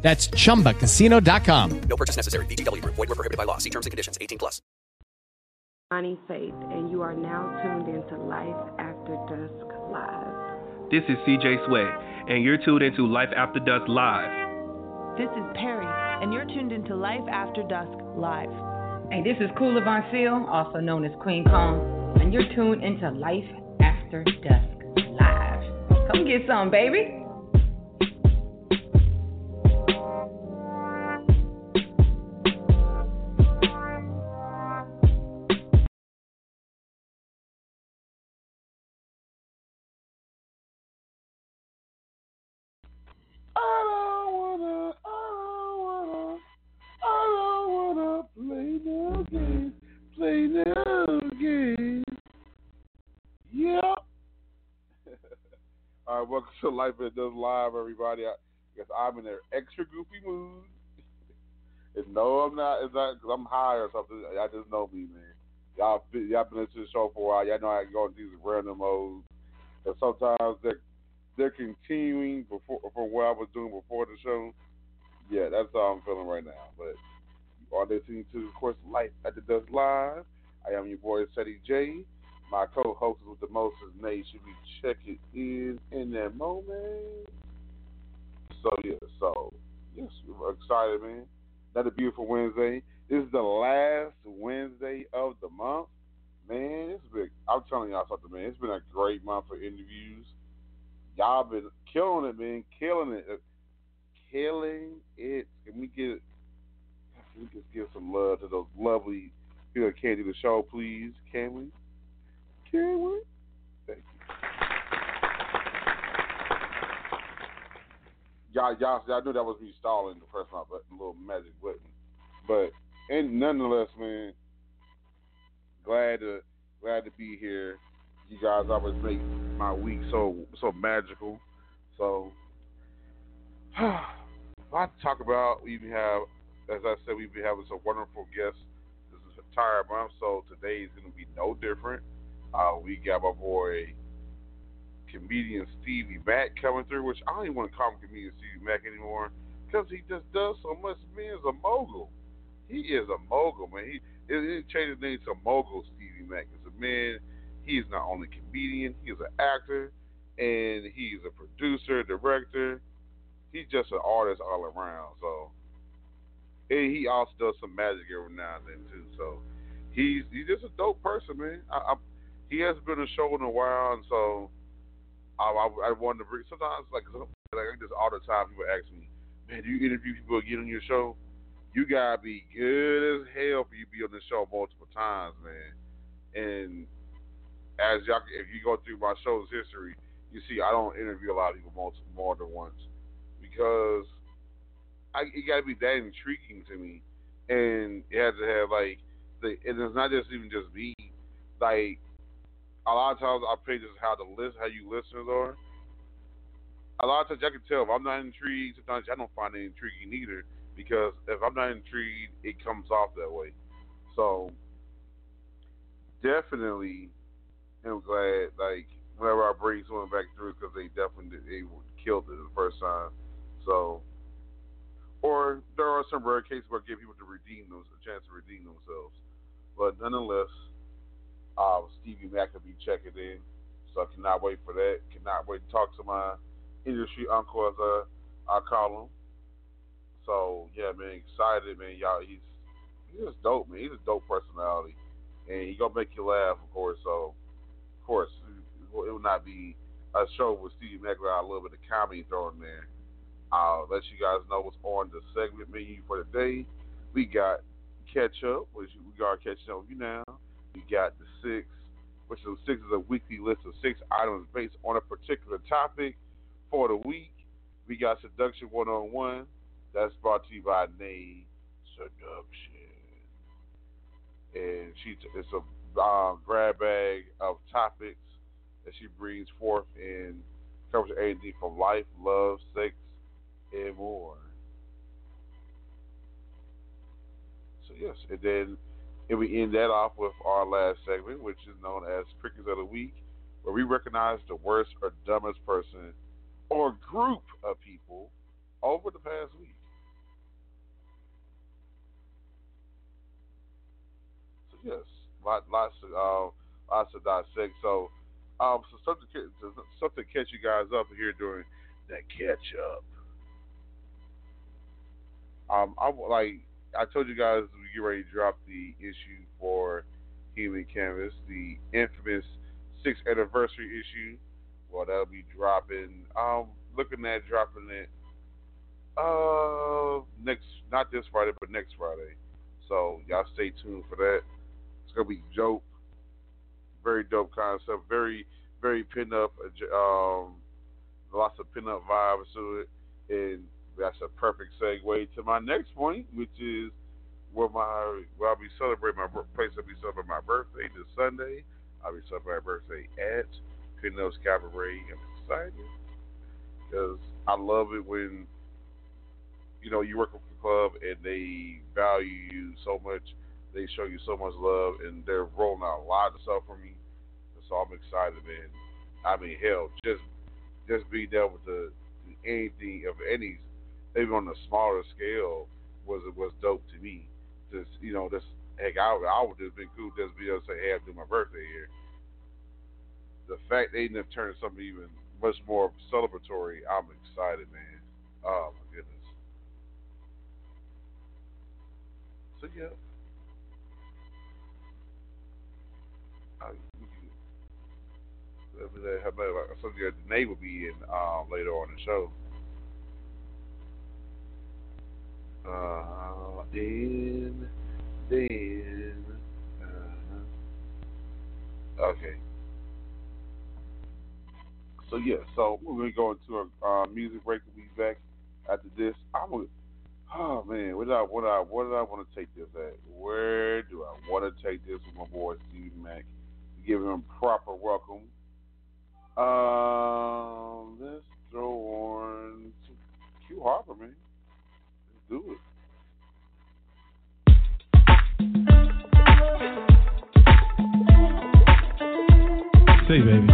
That's chumbacasino.com. No purchase necessary. VGW Group. Void were prohibited by law. See terms and conditions. 18 plus. Bonnie Faith, and you are now tuned into Life After Dusk Live. This is CJ Sway, and you're tuned into Life After Dusk Live. This is Perry, and you're tuned into Life After Dusk Live. Hey, this is Kula Von Seal, also known as Queen Kong, and you're tuned into Life After Dusk Live. Come get some, baby. I don't wanna, I don't wanna, I don't wanna play no games, play no games. Yeah. All right, welcome to Life After Dusk Live, everybody. I guess I'm in an extra goofy mood. and no, I'm not. It's not because I'm high or something. Y'all just know me, man. Y'all, y'all been into the show for a while. Y'all know I go into these random modes. And sometimes they're they're continuing before from what I was doing before the show. Yeah, that's how I'm feeling right now. But you are listening to, of course, Life After Dusk Live. I am your boy Ceddy J. My co-host with the most is Nayy. Should be checking in in that moment. So yeah, so yes, we're excited, man. Another beautiful Wednesday. This is the last Wednesday of the month. Man, it's been. I'm telling y'all something, man. It's been a great month for interviews y'all been killing it, man, killing it, killing it. Can we get? Can we just give some love to those lovely people that can't do the show, please? Can we? Can we? Thank you. Y'all, y'all, y'all knew that was me stalling to press my button, little magic button. But and nonetheless, man, glad to glad to be here. You guys always make my week so so magical. So a lot to talk about. We have, as I said, we've been having some wonderful guests. This tired month, so today is going to be no different. Uh, we got my boy comedian Stevie Mack coming through, which I don't even want to call him comedian Stevie Mack anymore because he just does so much. Man is a mogul. He is a mogul, man. He it, it changed his name to Mogul Stevie Mack. It's a man. He is not only a comedian, he's an actor, and he's a producer, director. He's just an artist all around. So, and he also does some magic every now and then too. So, he's he's just a dope person, man. I, I, he hasn't been a show in a while, and so I, I, I wanted to bring. Sometimes, like like just all the time, people ask me, "Man, do you interview people again on your show?" You gotta be good as hell for you to be on the show multiple times, man. And as y'all, if you go through my show's history, you see I don't interview a lot of people multiple, more than once because I, it got to be that intriguing to me, and it has to have like the. And it's not just even just me. Like a lot of times, I pay just how the list, how you listeners are. A lot of times, I can tell if I'm not intrigued. Sometimes I don't find it intriguing either because if I'm not intrigued, it comes off that way. So definitely am glad. Like whenever I bring someone back through, because they definitely they killed it the first time. So, or there are some rare cases where I give people to redeem them, a chance to redeem themselves. But nonetheless, uh, Stevie Mack will be checking in, so I cannot wait for that. Cannot wait to talk to my industry uncle, as uh, I call him. So yeah, man, excited, man. Y'all, he's he's just dope, man. He's a dope personality, and he gonna make you laugh, of course. So, course, it will not be a show with Steve without a little bit of comedy thrown there. I'll let you guys know what's on the segment menu for today. We got catch up, which we got catching up with you now. We got the six, which is six is a weekly list of six items based on a particular topic for the week. We got seduction one on one. That's brought to you by Nayy Seduction. and she it's a uh, grab bag of topics that she brings forth and covers anything from life, love, sex, and more. So yes, and then and we end that off with our last segment, which is known as Crickets of the Week, where we recognize the worst or dumbest person or group of people over the past week. So yes, lot, lots of uh, lots of dissect. So um, so something something to catch you guys up here during that catch up. Um, I like I told you guys we get ready to drop the issue for Human Canvas, the infamous sixth anniversary issue. Well, that'll be dropping. Um, looking at dropping it uh next, not this Friday, but next Friday. So y'all stay tuned for that. Gonna be dope. Very dope concept. Very, very pin up. Um, lots of pin up vibes to it, and that's a perfect segue to my next point, which is where my where I'll be celebrating my place. I'll be celebrating my birthday this Sunday. I'll be celebrating my birthday at Pinellas Cabaret. I'm excited because I love it when you know you work with the club and they value you so much. They show you so much love, and they're rolling out a lot of stuff for me. So I'm excited, man. I mean, hell, just just be there with the anything of any even on a smaller scale, was was dope to me. Just you know, just heck, I, would, I would just been cool just be able to say, hey, I do my birthday here. The fact they didn't turn something even much more celebratory, I'm excited, man. Oh my goodness. So yeah. How about something that will be in um, later on in the show. Uh, and then, uh, okay. So yeah, so we're gonna go into a uh, music break. We'll be back after this. I'm oh man, where did I, what did I, where did I want to take this at? Where do I want to take this with my boy Stevie Mack? Give him proper welcome. Um, let's throw on Q Harper, man Let's do it. Say, baby,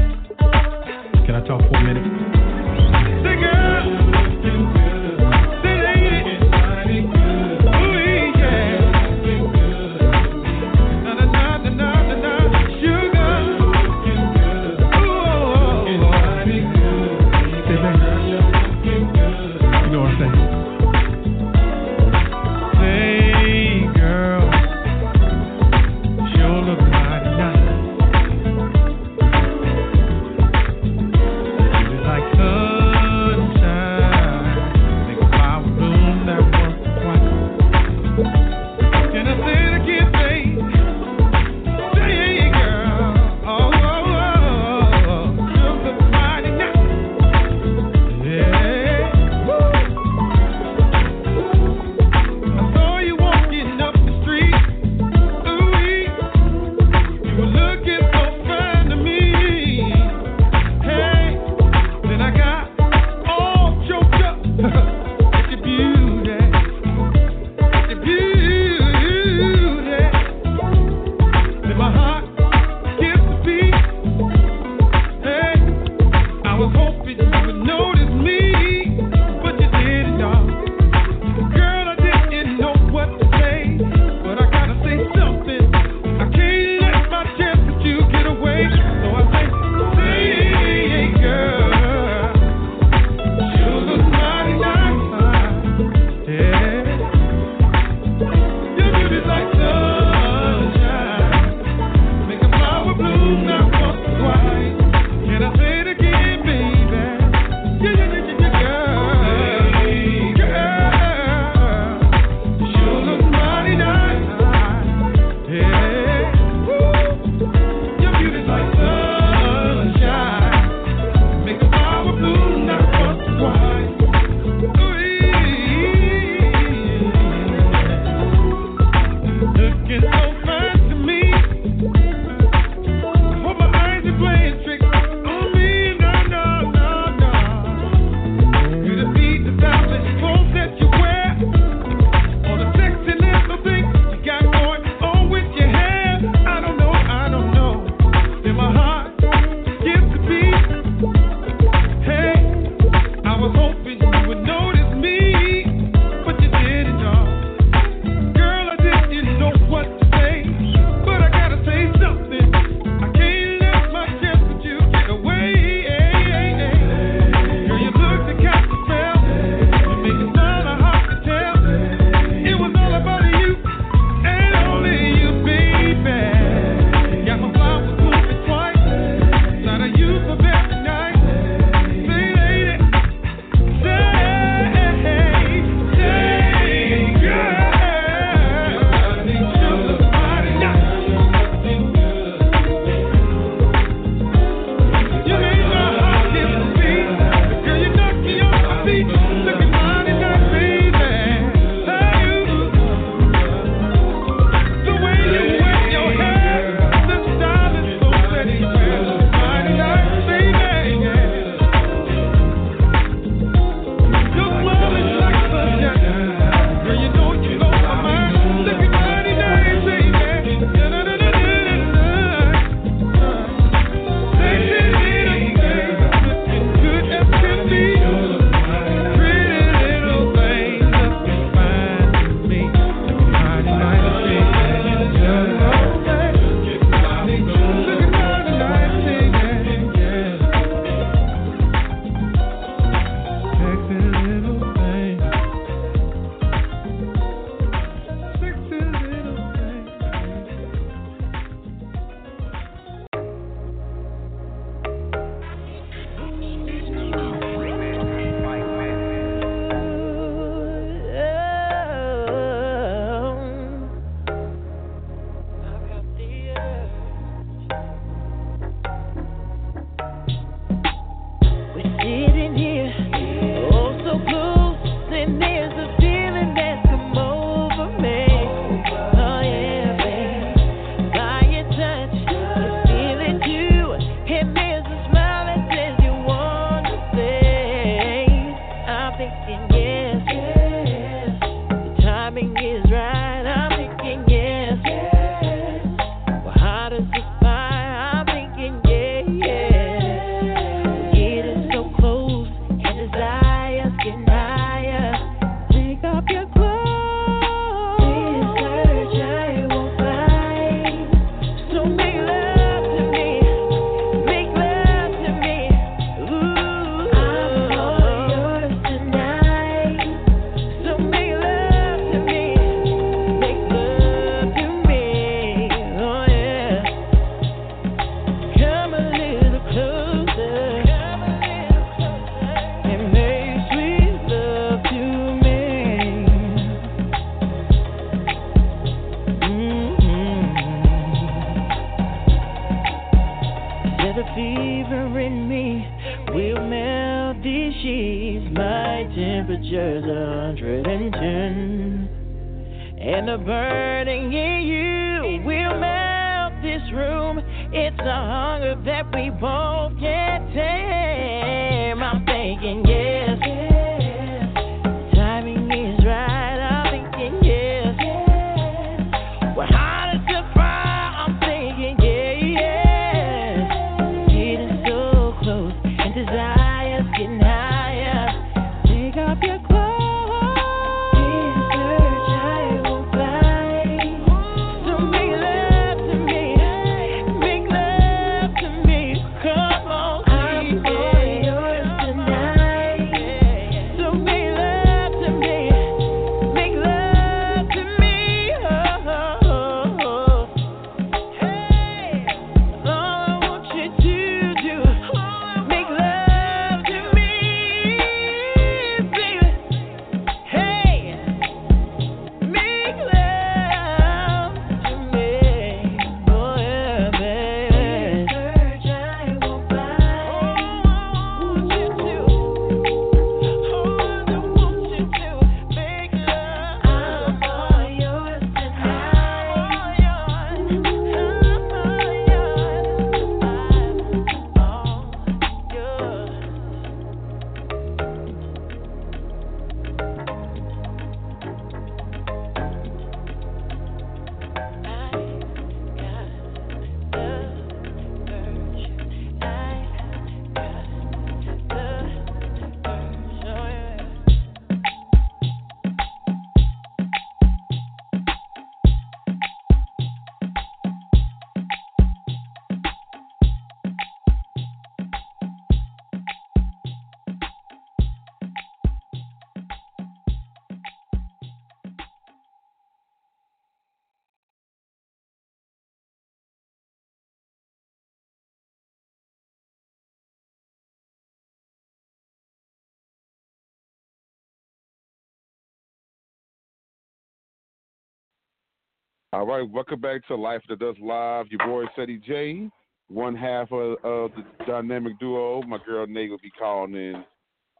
All right, welcome back to Life After Dusk Live. Your boy Ceddy J, one half of, of the dynamic duo. My girl Nayy will be calling in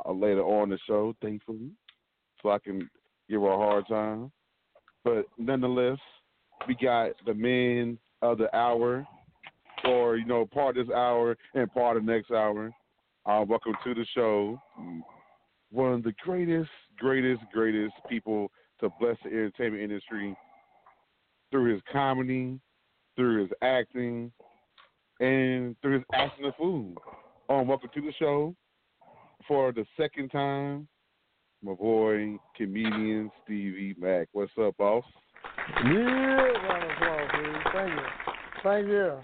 uh, later on the show, thankfully, so I can give her a hard time. But nonetheless, we got the men of the hour, or you know, part of this hour and part of next hour. Uh, welcome to the show. One of the greatest, greatest, greatest people to bless the entertainment industry through his comedy, through his acting, and through his acting of food. Um, welcome to the show for the second time, my boy, comedian Stevie Mack. What's up, boss? Yeah, round of applause. Thank you. Thank you.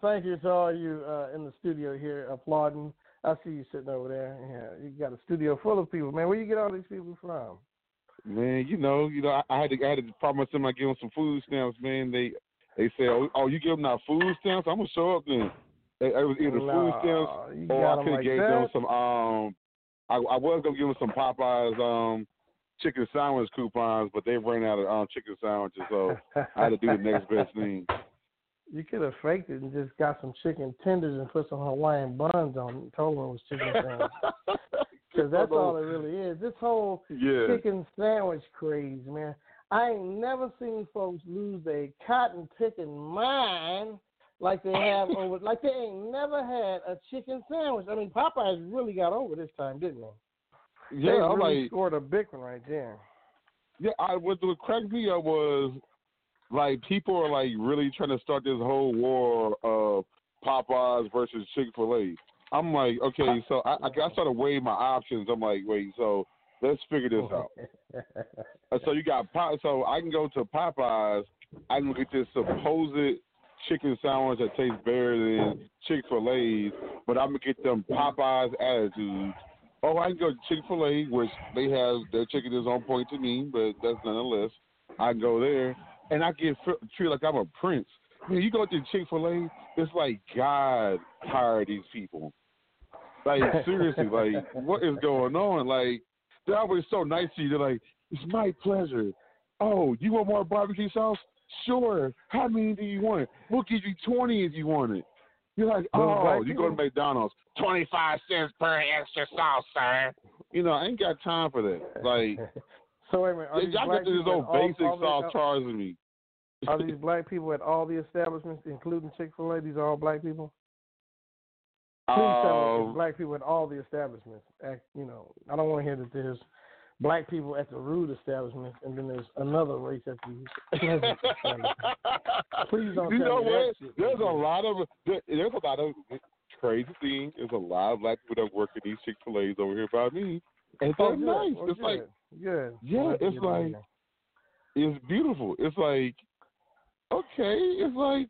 Thank you to all you uh, in the studio here applauding. I see you sitting over there. Yeah, you got a studio full of people, man. Where you get all these people from? Man, you know, you know, I, I had to, I had to promise them I give them some food stamps, man. They, they say, oh, oh, you give them our food stamps? I'm gonna show up then. It, it was either food stamps or I could have like gave that? them some. Um, I, I was gonna give them some Popeyes um chicken sandwich coupons, but they ran out of um chicken sandwiches, so I had to do the next best thing. You could have faked it and just got some chicken tenders and put some Hawaiian buns on it told them it was chicken sandwich. Because that's all it really is. This whole Yeah. chicken sandwich craze, man. I ain't never seen folks lose their cotton picking mind like they have over. Like they ain't never had a chicken sandwich. I mean, Popeyes really got over this time, didn't they? Yeah, they I'm really like, scored a big one right there. yeah. I what what cracked me up was like people are like really trying to start this whole war of Popeyes versus Chick Fil A. I'm like, okay, so I, I started weighing my options. I'm like, wait, so let's figure this out. So you got Pop. So I can go to Popeyes. I can get this supposed chicken sandwich that tastes better than Chick Fil A's, but I'm gonna get them Popeyes attitude. Oh, I can go to Chick Fil A, which they have their chicken is on point to me, but that's nonetheless. I can go there and I get treated like I'm a prince. Man, you go to Chick Fil A, it's like God hired these people. Like seriously, like what is going on? Like they're always so nice to you. They're like, "It's my pleasure." Oh, you want more barbecue sauce? Sure. How many do you want? We'll give you twenty if you want it. You're like, oh, you go to McDonald's, twenty five cents per extra sauce, sir. You know, I ain't got time for that. Like, so wait a minute. Are y'all black got this old all- basic all the- charging me. Are these black people at all the establishments, including Chick Fil A? These are all black people. Please tell me Um, black people at all the establishments. Act, you know, I don't want to hear that there's black people at the rude establishments and then there's another race at the. Please don't you tell know what? There's a lot of there- there's a lot of crazy things. There's a lot of black people that work in these Chick Fil A's over here by me, and Oh, they're good. nice. Well, it's good. like good. yeah, it's like it's beautiful. It's like okay, it's like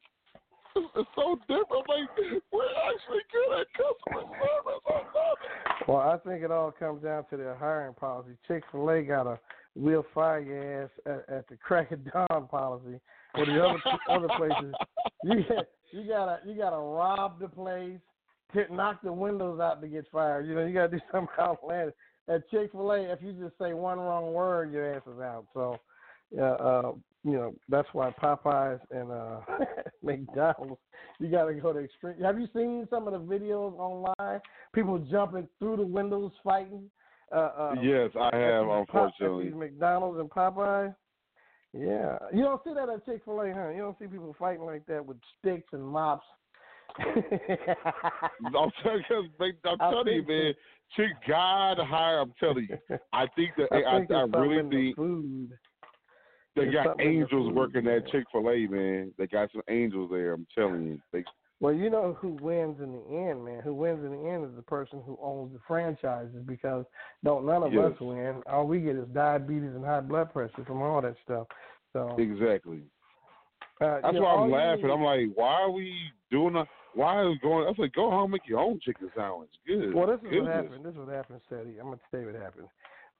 it's, so different. Like we're actually good at customer service. I love it. Well, I think it all comes down to their hiring policy. Chick Fil A got a "we'll fire your ass at, at the crack of dawn" policy, or the other other places you got you gotta you gotta rob the place, hit, knock the windows out to get fired. You know, you gotta do something outlandish. At Chick Fil A, if you just say one wrong word, your ass is out. So, yeah, uh, you know that's why Popeyes and uh, McDonald's, you gotta go to extreme. Have you seen some of the videos online? People jumping through the windows fighting. Uh, uh, Yes, I have, Pop- unfortunately. these McDonald's and Popeyes. Yeah, you don't see that at Chick Fil A, huh? You don't see people fighting like that with sticks and mops. I'm telling you, I'm telling you, man. Chick God hire. I'm telling you. I think that I I, think I, something really think food. They got something in the angels working at Chick Fil A, man. They got some angels there. I'm telling you. They, Well, you know who wins in the end, man. Who wins in the end is the person who owns the franchises because don't none of Yes. us win. All we get is diabetes and high blood pressure from all that stuff. So exactly. uh, That's know, why I'm laughing. need- I'm like, why are we doing a? Why are we going? I was like, go home, make your own chicken sandwich. Good. Well, this is goodness. what happened. This is what happened, Ceddy. I'm gonna tell you what happened.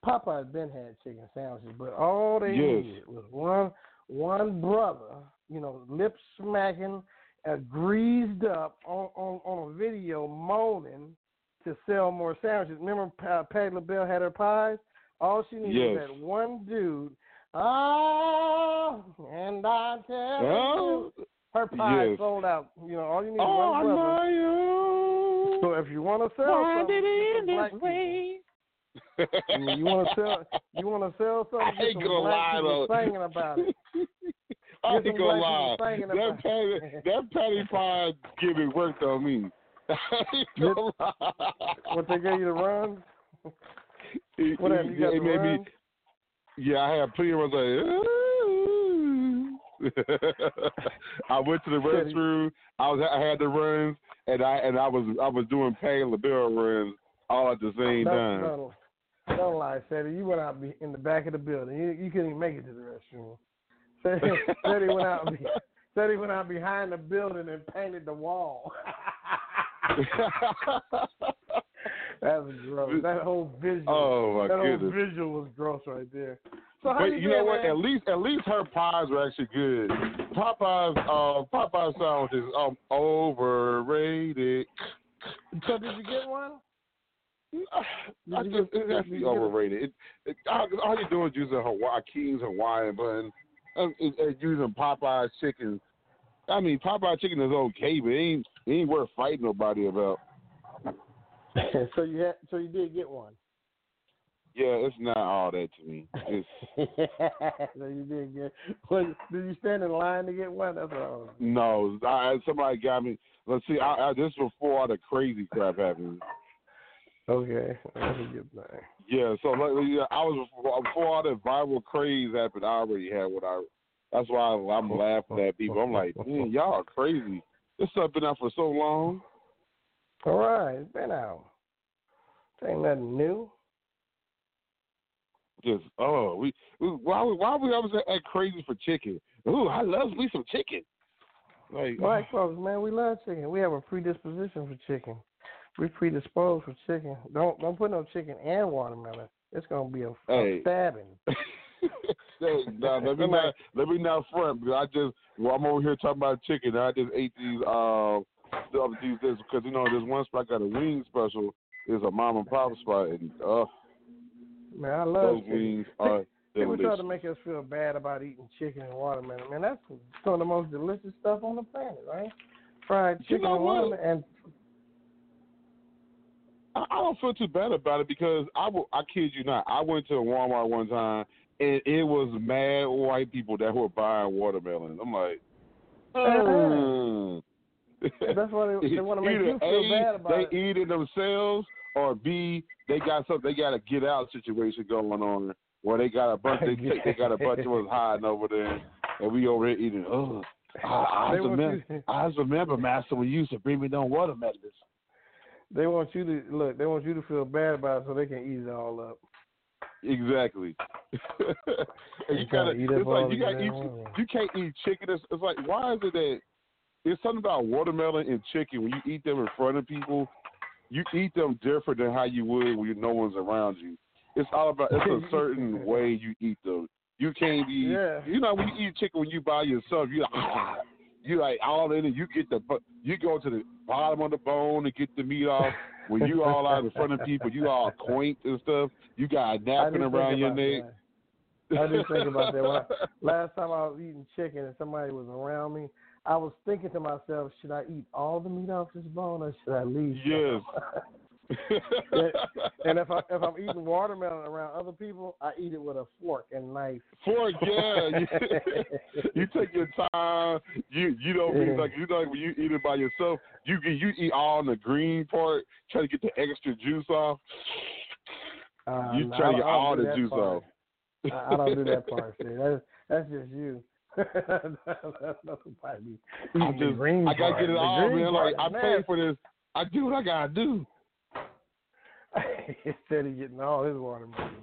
Popeye's been had chicken sandwiches, but all they Yes. needed was one one brother, you know, lip smacking, uh, greased up on, on on a video moaning to sell more sandwiches. Remember, uh, Patti LaBelle had her pies. All she needed was that one dude. Oh, and I tell Oh, you, her pies yes. sold out. You know, all you need is Oh, one brother. So if you want to sell Why something did it end this way? Mean, you want to sell you want to sell something? I ain't gonna lie though. singing about it. I ain't gonna lie. That patty, that patty pie gimmick worked on me. I ain't gonna lie. What they gave you the runs? It, What have you got it made runs? me. Yeah, I had plenty of runs like. I went to the restroom. I was I had the runs, and I and I was I was doing Patti LaBelle runs all at the same No, time. no, don't lie, Ceddy. You went out in the back of the building. You, you couldn't even make it to the restroom. Ceddy, Ceddy went out. Ceddy went out behind the building and painted the wall. that was gross. That whole visual. Oh, my that goodness. whole visual was gross right there. So But you, you know what? man? At least at least her pies were actually good. Popeyes uh Popeyes sandwiches um overrated. So did you get one? I just get- it's did actually you overrated. It, it, all, all you're doing is using Hawaii uh, King's Hawaiian bun and, and, and using Popeyes chicken. I mean Popeye chicken is okay, but it ain't it ain't worth fighting nobody about. so you had, so you did get one. Yeah, it's not all that to me. It's so you did get. Well, did you stand in line to get one? That's what I was. no. I, somebody got me. Let's see. I, I, this was before all the crazy crap happened. Okay, that's a good thing. Yeah, so like, yeah, I was before all that viral craze happened. I already had what I. That's why I'm laughing at people. I'm like, man, mm, y'all are crazy. This stuff been out for so long. All right, it's been out. This ain't nothing new. Just oh, we, we why we- why we always act crazy for chicken? Ooh, I love me some chicken. Like Black folks, man, we love chicken. We have a predisposition for chicken. We predisposed for chicken. Don't don't put no chicken and watermelon. It's gonna be a, a stabbing. Hey, nah, let me not let me not front because I just well, I'm over here talking about chicken. And I just ate these uh the these this because you know there's one spot got a wing special. It's a mom and pop spot and uh Man, I love those chicken. wings are People try to make us feel bad about eating chicken and watermelon. Man, that's some of the most delicious stuff on the planet, right? Fried You chicken know and watermelon. And I, I don't feel too bad about it because I will. I kid you not. I went to a Walmart one time and it was mad white people that were buying watermelons. I'm like, oh. That's why they, they want to make Either you feel A, bad about they it. eat it themselves, or B, they got something. They got a get out situation going on where they got a bunch. They, they got a bunch of us hiding over there, and we over here eating. Oh, I, I, They remember, I remember, Master, when you used to bring me down watermelons. They want you to look. They want you to feel bad about it so they can eat it all up. Exactly. and you gotta eat it's like you gotta eat. watermelon. You can't eat chicken. It's, it's like why is it that it's something about watermelon and chicken when you eat them in front of people, you eat them different than how you would when no one's around you. It's all about it's a certain way you eat them. You can't be. Yeah. You know when you eat chicken when you by yourself, you like ah, you like all in it. You get the you go to the bottom of the bone and get the meat off. When you all out in front of people, you all quaint and stuff. You got a napkin around your neck. that. I didn't think about that. When I, last time I was eating chicken and somebody was around me, I was thinking to myself, should I eat all the meat off this bone or should I leave? Yes. and if I if I'm eating watermelon around other people, I eat it with a fork and knife. Fork, yeah. You, you take your time. You you don't be like you know like when you eat it by yourself. You you eat all the green part, try to get the extra juice off. Uh, you try to get all the juice part. off. I, I don't do that part. See, that's that's just you. that's nobody I just green I gotta part. get it all, green man. Like I part paid for this. I do what I gotta do. Instead of getting all his watermelon.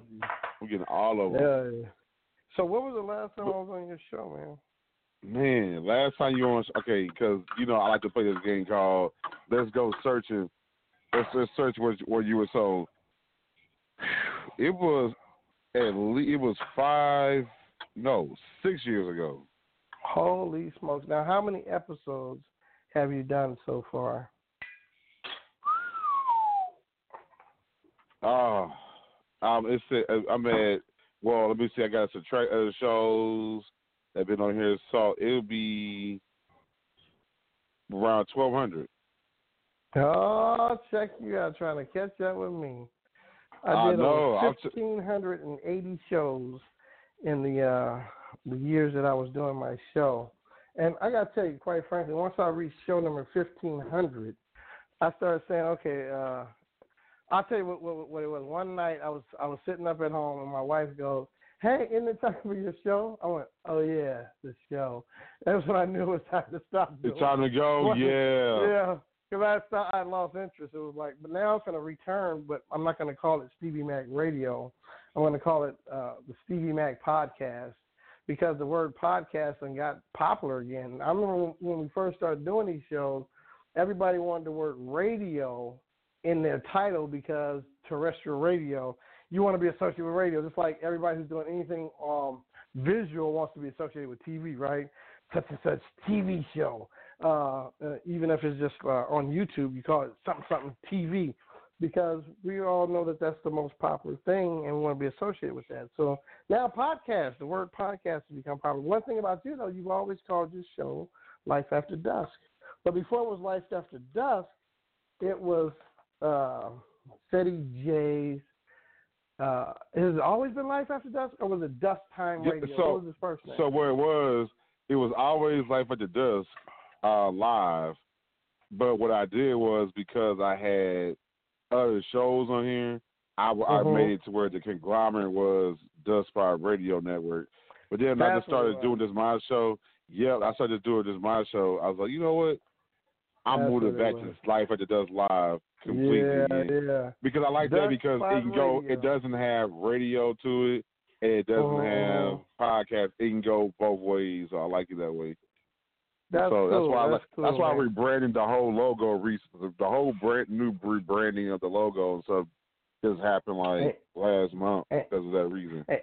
I'm getting all of them. Yeah, yeah. So what was the last time I was on your show, man? Man, last time you were on, okay, because you know I like to play this game called Let's Go Searching. Let's, let's search where where you were. So it was at least it was five, no, six years ago. Holy smokes! Now, how many episodes have you done so far? Oh, um, it's uh, I'm at. Well, let me see. I got some track uh, shows that been on here. So it'll be around twelve hundred. Oh, check you out trying to catch up with me. I did know, I'm over t- fifteen hundred and eighty shows in the uh the years that I was doing my show. And I gotta tell you, quite frankly, once I reached show number fifteen hundred, I started saying, okay, uh I'll tell you what, what what it was. One night I was I was sitting up at home and my wife goes, Hey, isn't it time for your show? I went, Oh yeah, the show. That's when I knew it was time to stop doing It's time to go. Yeah. yeah, because I thought I lost interest. It was like, but now it's going to return, but I'm not going to call it Stevie Mack Radio. I'm going to call it uh, the Stevie Mack Podcast because the word podcasting got popular again. I remember when, when we first started doing these shows, everybody wanted the word radio in their title because terrestrial radio, you want to be associated with radio, just like everybody who's doing anything um, visual wants to be associated with TV, right? Such and such TV show. Uh, uh, even if it's just uh, on YouTube, you call it something something TV, because we all know that that's the most popular thing, and we want to be associated with that. So now, podcast, the word podcast has become popular. One thing about you, though, you've always called your show Life After Dusk, but before it was Life After Dusk, it was uh, Ceddy J's. Uh, has it always been Life After Dusk, or was it Dusk Time Yeah, Radio? so- what was his first name? So where it was, it was always Life After the Dusk uh, live. But what I did was because I had other shows on here, I, I Mhm. made it to where the conglomerate was Dusk Spot Radio Network. But then I just started doing this my show. Yeah, I started doing this my show. I was like, you know what? I'm That's moving back to Life at the Dusk live completely. yeah, yeah. Because I like that because it can go. Radio. It doesn't have radio to it. And it doesn't Oh. have podcast. It can go both ways. So I like it that way. That's so that's cool. why that's like, cool, that's why I man. rebranded the whole logo. Recently, the whole brand new rebranding of the logo and stuff just happened like Hey. last month Hey. because of that reason. Hey,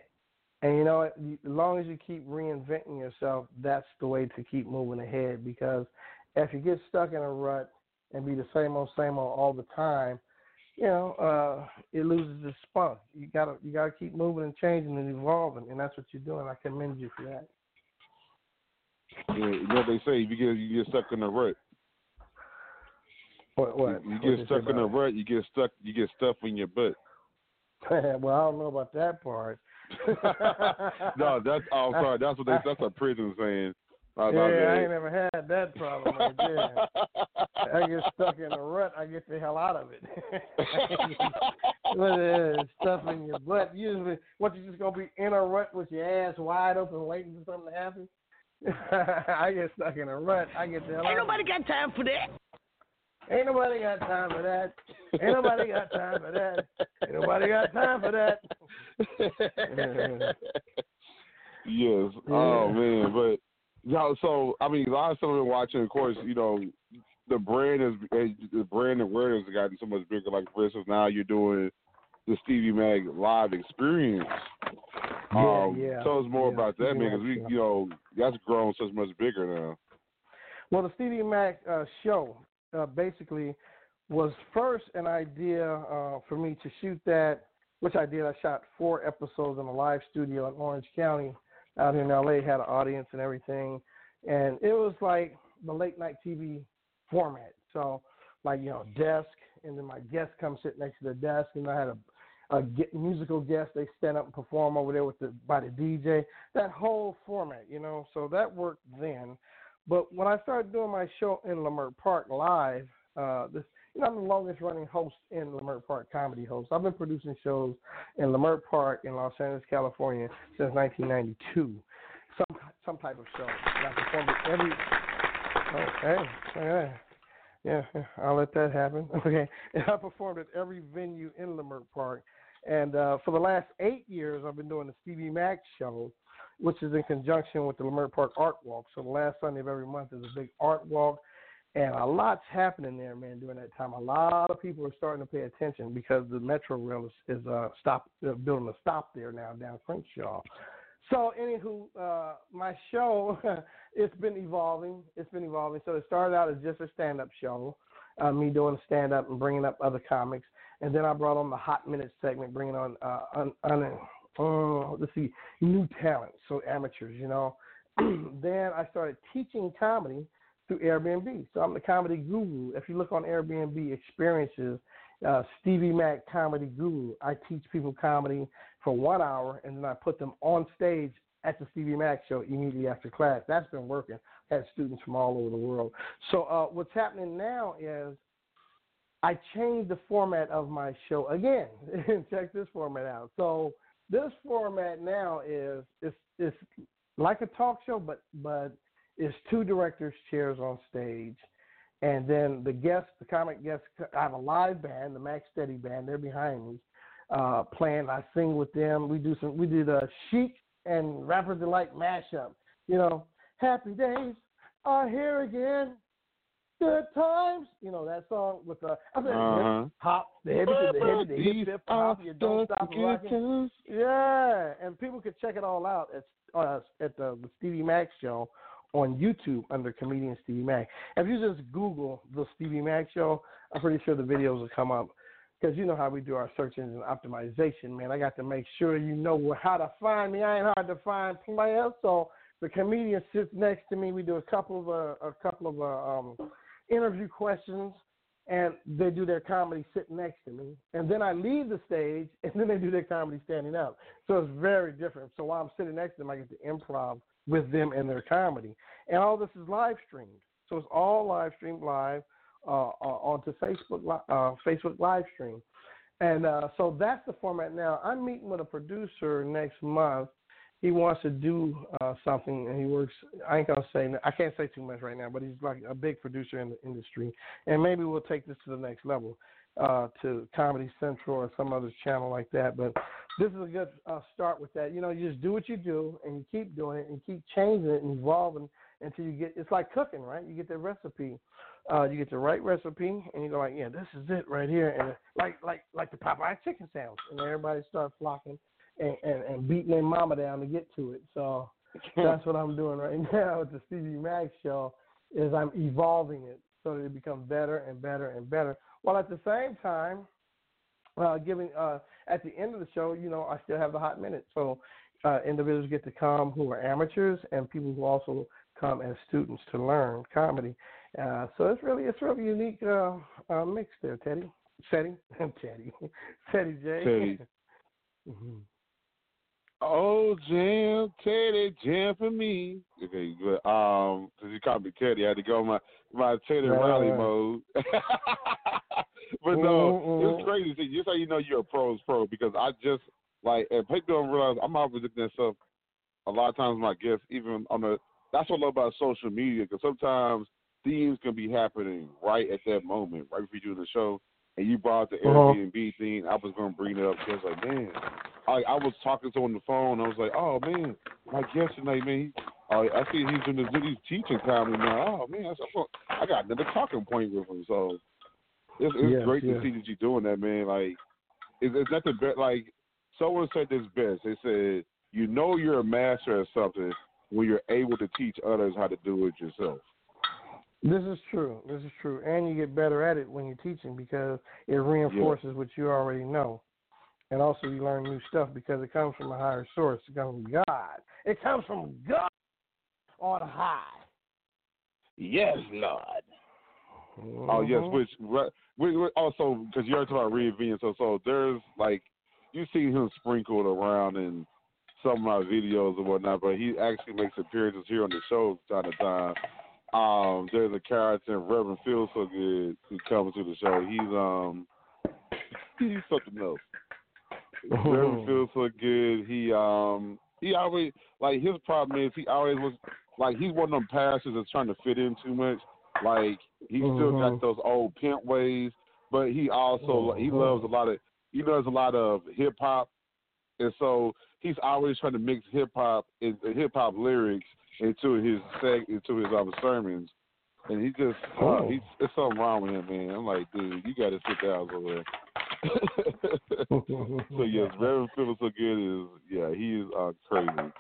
and you know, as long as you keep reinventing yourself, that's the way to keep moving ahead. Because if you get stuck in a rut and be the same old, same old all the time, you know, uh, it loses its spunk. You gotta, you gotta keep moving and changing and evolving, and that's what you're doing. I commend you for that. Yeah, you know what they say? If you get you get stuck in the rut. What? What? You What get stuck in a about rut. You get stuck. You get stuff in your butt. well, I don't know about that part. no, that's. Oh, sorry. That's what they. That's a prison saying. Yeah, About I that. ain't never had that problem right there. I get stuck in a rut, I get the hell out of it. uh, stuff in your butt. Usually, what you just gonna be in a rut with your ass wide open, waiting for something to happen. I get stuck in a rut. I get the hell Ain't nobody got time for that. Ain't nobody got time for that. Ain't nobody got time for that. Ain't nobody got time for that. yes. Oh man, but no. So I mean, a lot of stuff I've been watching. Of course, you know, the brand is the brand awareness has gotten so much bigger. Like for instance, now you're doing the Stevie Mack live experience. Yeah, um, yeah, Tell us more yeah, about that, man, because we, you know, that's grown so much bigger now. Well, the Stevie Mack uh, show uh, basically was first an idea uh, for me to shoot that, which I did. I shot four episodes in a live studio in Orange County out here in LA, had an audience and everything. And it was like the late night TV format. So, like, you know, desk, and then my guest comes sit next to the desk, and I had a a ge- musical guest. They stand up and perform over there with the by the DJ. That whole format, you know. So that worked then. But when I started doing my show in Leimert Park live, uh, this you know I'm the longest running host in Leimert Park comedy host. I've been producing shows in Leimert Park in Los Angeles, California since 1992. Some some type of show. And I performed at every. Okay, okay. Yeah, yeah, I'll let that happen. Okay, and I performed at every venue in Leimert Park, and uh, for the last eight years, I've been doing the Stevie Mack show, which is in conjunction with the Leimert Park Art Walk. So the last Sunday of every month is a big art walk, and a lot's happening there, man. During that time, a lot of people are starting to pay attention because the Metro Rail is, is uh, stop uh, building a stop there now down Crenshaw. So, anywho, uh, my show it's been evolving. It's been evolving. So it started out as just a stand-up show, uh, me doing stand-up and bringing up other comics, and then I brought on the Hot Minute segment, bringing on uh, un, un, uh, let's see, new talent, so amateurs, you know. then I started teaching comedy through Airbnb. So I'm the comedy guru. If you look on Airbnb experiences, uh, Stevie Mack Comedy Guru, I teach people comedy for one hour and then I put them on stage at the Stevie Mack show immediately after class. That's been working. Had students from all over the world. So uh, what's happening now is I changed the format of my show again. Check this format out. So this format now is it's it's like a talk show, but but it's two directors' chairs on stage, and then the guests, the comic guests, I have a live band, the Max Steady Band. They're behind me, uh, playing. I sing with them. We do some. We did a chic and rapper delight mashup. You know, happy days are here again. Good times, you know that song with the I said Uh-huh. hip hop, the heavy, the hip, the hip, hip hop, you don't stop rocking. Yeah, and people could check it all out at uh, at the, the Stevie Mack show on YouTube under comedian Stevie Mack. If you just Google the Stevie Mack show, I'm pretty sure the videos will come up. Because you know how we do our search engine optimization, man. I got to make sure you know how to find me. I ain't hard to find player. So the comedian sits next to me. We do a couple of uh, a couple of uh, um, interview questions, and they do their comedy sitting next to me. And then I leave the stage, and then they do their comedy standing up. So it's very different. So while I'm sitting next to them, I get to improv with them and their comedy. And all this is live streamed. So it's all live streamed live uh, uh, onto Facebook, uh, Facebook live stream. And uh, so that's the format now. I'm meeting with a producer next month. He wants to do uh, something, and he works. I ain't gonna say. I can't say too much right now, but he's like a big producer in the industry, and maybe we'll take this to the next level, uh, to Comedy Central or some other channel like that. But this is a good uh, start with that. You know, you just do what you do, and you keep doing it, and keep changing it and evolving until you get. It's like cooking, right? You get the recipe, uh, you get the right recipe, and you go like, yeah, this is it right here, and like like like the Popeye chicken sandwich, and everybody starts flocking and, and, and beating their mama down to get to it. So that's what I'm doing right now with the Stevie Mack show. Is I'm evolving it so that it becomes better and better and better, while at the same time uh, giving uh, at the end of the show, you know, I still have the hot minute. So uh, individuals get to come who are amateurs and people who also come as students to learn comedy. Uh, so it's really it's really unique uh, uh, mix there, Teddy. Teddy, Teddy, Teddy J. Teddy. Mhm. Oh, jam, Teddy, jam for me. Okay, but um, since you called me Teddy, I had to go my my Teddy Right, Riley mode. but no, Mhm, it's crazy. See, just how you know you're a pro's pro because I just like and people don't realize I'm always looking at stuff. A lot of times, my guests, even on the that's what I love about social media because sometimes things can be happening right at that moment, right before you do the show. And you brought the Uh-huh. Airbnb thing. I was going to bring it up because, like, man, I, I was talking to him on the phone. I was like, oh man, my guest tonight, man. He, uh, I see he's in the he's teaching comedy now. Oh man, I, I got another talking point with him. So it's, it's Yes, great yes. to see that you're doing that, man. Like, it's, it's not the best. Like, someone said this best. They said, you know, you're a master at something when you're able to teach others how to do it yourself. This is true. This is true, and you get better at it when you're teaching because it reinforces what you already know, and also you learn new stuff because it comes from a higher source. It comes from God. It comes from God on high. Yes, Lord. Oh yes, Mhm. which we, we also because you're talked about reinventing. So so there's like you see him sprinkled around in some of my videos and whatnot, but he actually makes appearances here on the show time to time. Um, there's a character Reverend Feels So Good who comes to the show. He's um he's something else. Reverend feels so good. He um he always like his problem is he always was like he's one of them pastors that's trying to fit in too much. Like he still Mhm. got those old pimp ways, but he also he Mhm. loves a lot of he does a lot of hip hop, and so he's always trying to mix hip hop and hip hop lyrics into his seg into his um, sermons. And he just uh, Oh. he's there's something wrong with him, man. I'm like, dude, you got to sit down somewhere. so yes, Reverend feels so good is yeah, he is uh, crazy.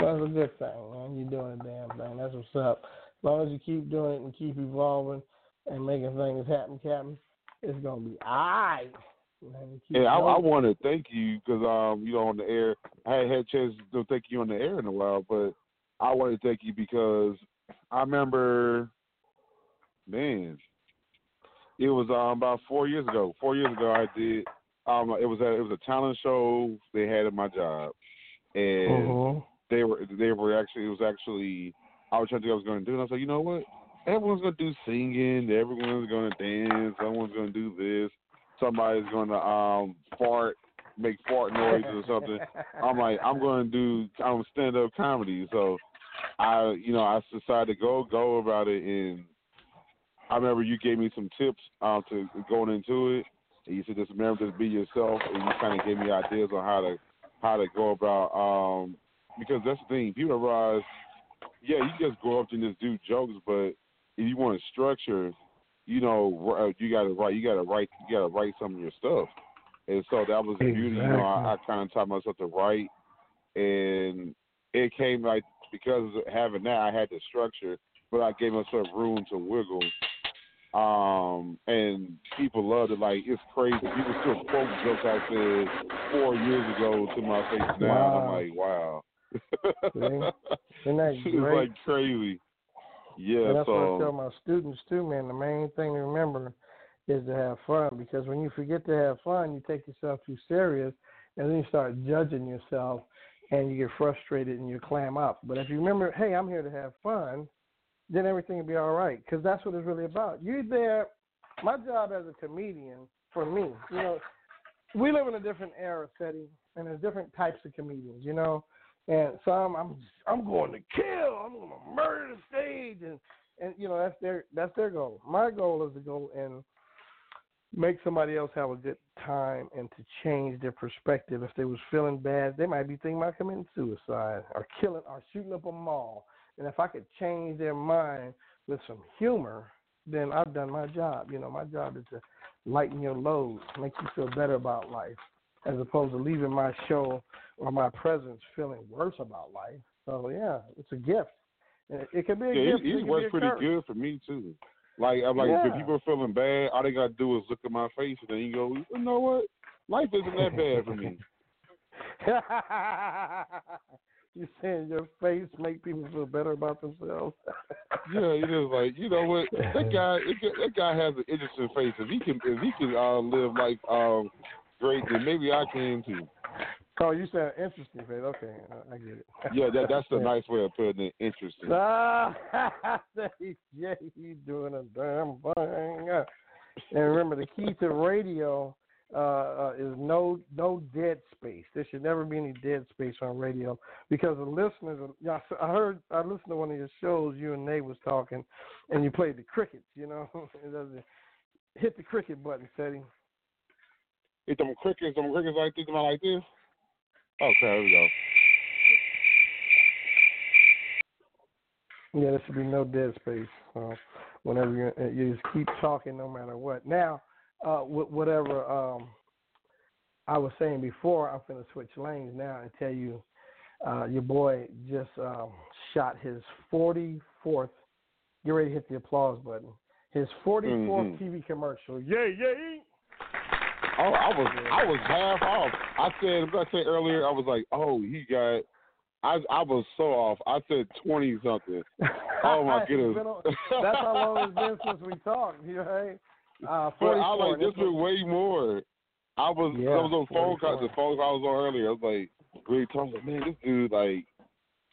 That's a good thing, man. You're doing a damn thing. That's what's up. As long as you keep doing it and keep evolving and making things happen, Captain, it's gonna be. Man, keep And I, I want to thank you because um, you know, on the air, I hadn't had a chance to thank you on the air in a while, but I want to thank you because I remember, man, it was um about four years ago. Four years ago, I did. Um, it was a it was a talent show they had at my job, and Mhm. they were they were actually it was actually I was trying to think I was going to do, and I was like, you know what? Everyone's going to do singing, everyone's going to dance, someone's going to do this, somebody's going to um fart, make fart noises or something. I'm like, I'm going to do um stand up comedy, so I you know I decided to go go about it, and I remember you gave me some tips um to going into it. And you said just remember to be yourself, and you kind of gave me ideas on how to how to go about um because that's the thing people realize yeah you just go up and just do jokes but if you want structure you know you got to write you got to write you got to write some of your stuff and so that was the beauty you know I, I kind of taught myself to write and it came like because of having that I had the structure but I gave myself room to wiggle um, and people loved it. Like it's crazy. People still quote jokes I said four years ago to my face now. And I'm like, wow. Isn't that it's great? like crazy. Yeah. and that's what I tell my students too, man. The main thing to remember is to have fun because when you forget to have fun, you take yourself too serious, and then you start judging yourself, and you get frustrated and you clam up. But if you remember, hey, I'm here to have fun, then everything will be all right because that's what it's really about. You're there. My job as a comedian, for me, you know, we live in a different era setting, and there's different types of comedians, you know. And some I'm I'm going to kill, I'm going to murder the stage, and and you know that's their that's their goal. My goal is to go and make somebody else have a good time and to change their perspective. If they was feeling bad, they might be thinking about committing suicide or killing or shooting up a mall. And if I could change their mind with some humor, then I've done my job. You know, my job is to lighten your load, make you feel better about life, as opposed to leaving my show or my presence feeling worse about life. So yeah, it's a gift. It, can be a yeah, gift. it, it works pretty curse. good for me too. Like I'm like if people are feeling bad, all they gotta do is look at my face and then you go, you know what? Life isn't that bad for me. You saying your face make people feel better about themselves? Yeah, it is like you know what that guy. That guy has an interesting face. If he can, if he can uh, live like um great, then maybe I can too. Oh, you said interesting face. Okay, I get it. Yeah, that that's a nice way of putting it. Interesting. Ah, yeah, you doing a damn thing. And remember, the key to radio uh, uh, is no no dead space. There should never be any dead space on radio because the listeners. Are, I heard I listened to one of your shows. You and Nate was talking, and you played the crickets. You know, it doesn't hit the cricket button setting. Hit them crickets, them crickets like this, like this. Okay, here we go. Yeah, there should be no dead space. Uh, whenever you you just keep talking, no matter what. Now, uh, whatever um, I was saying before, I'm gonna switch lanes now and tell you, uh, your boy just um, shot his 44th. Get ready to hit the applause button. His 44th Mhm. TV commercial. Yay, yay! Oh, I was I was half off. I said I said earlier I was like, oh, he got. I I was so off. I said twenty something. Oh my goodness. That's how long it's been since we talked. You know, uh, But I 44. like this was- way more. I was Yeah, I was on phone 44. calls. The phone call I was on earlier. I was like, Greg Thompson, man, this dude like,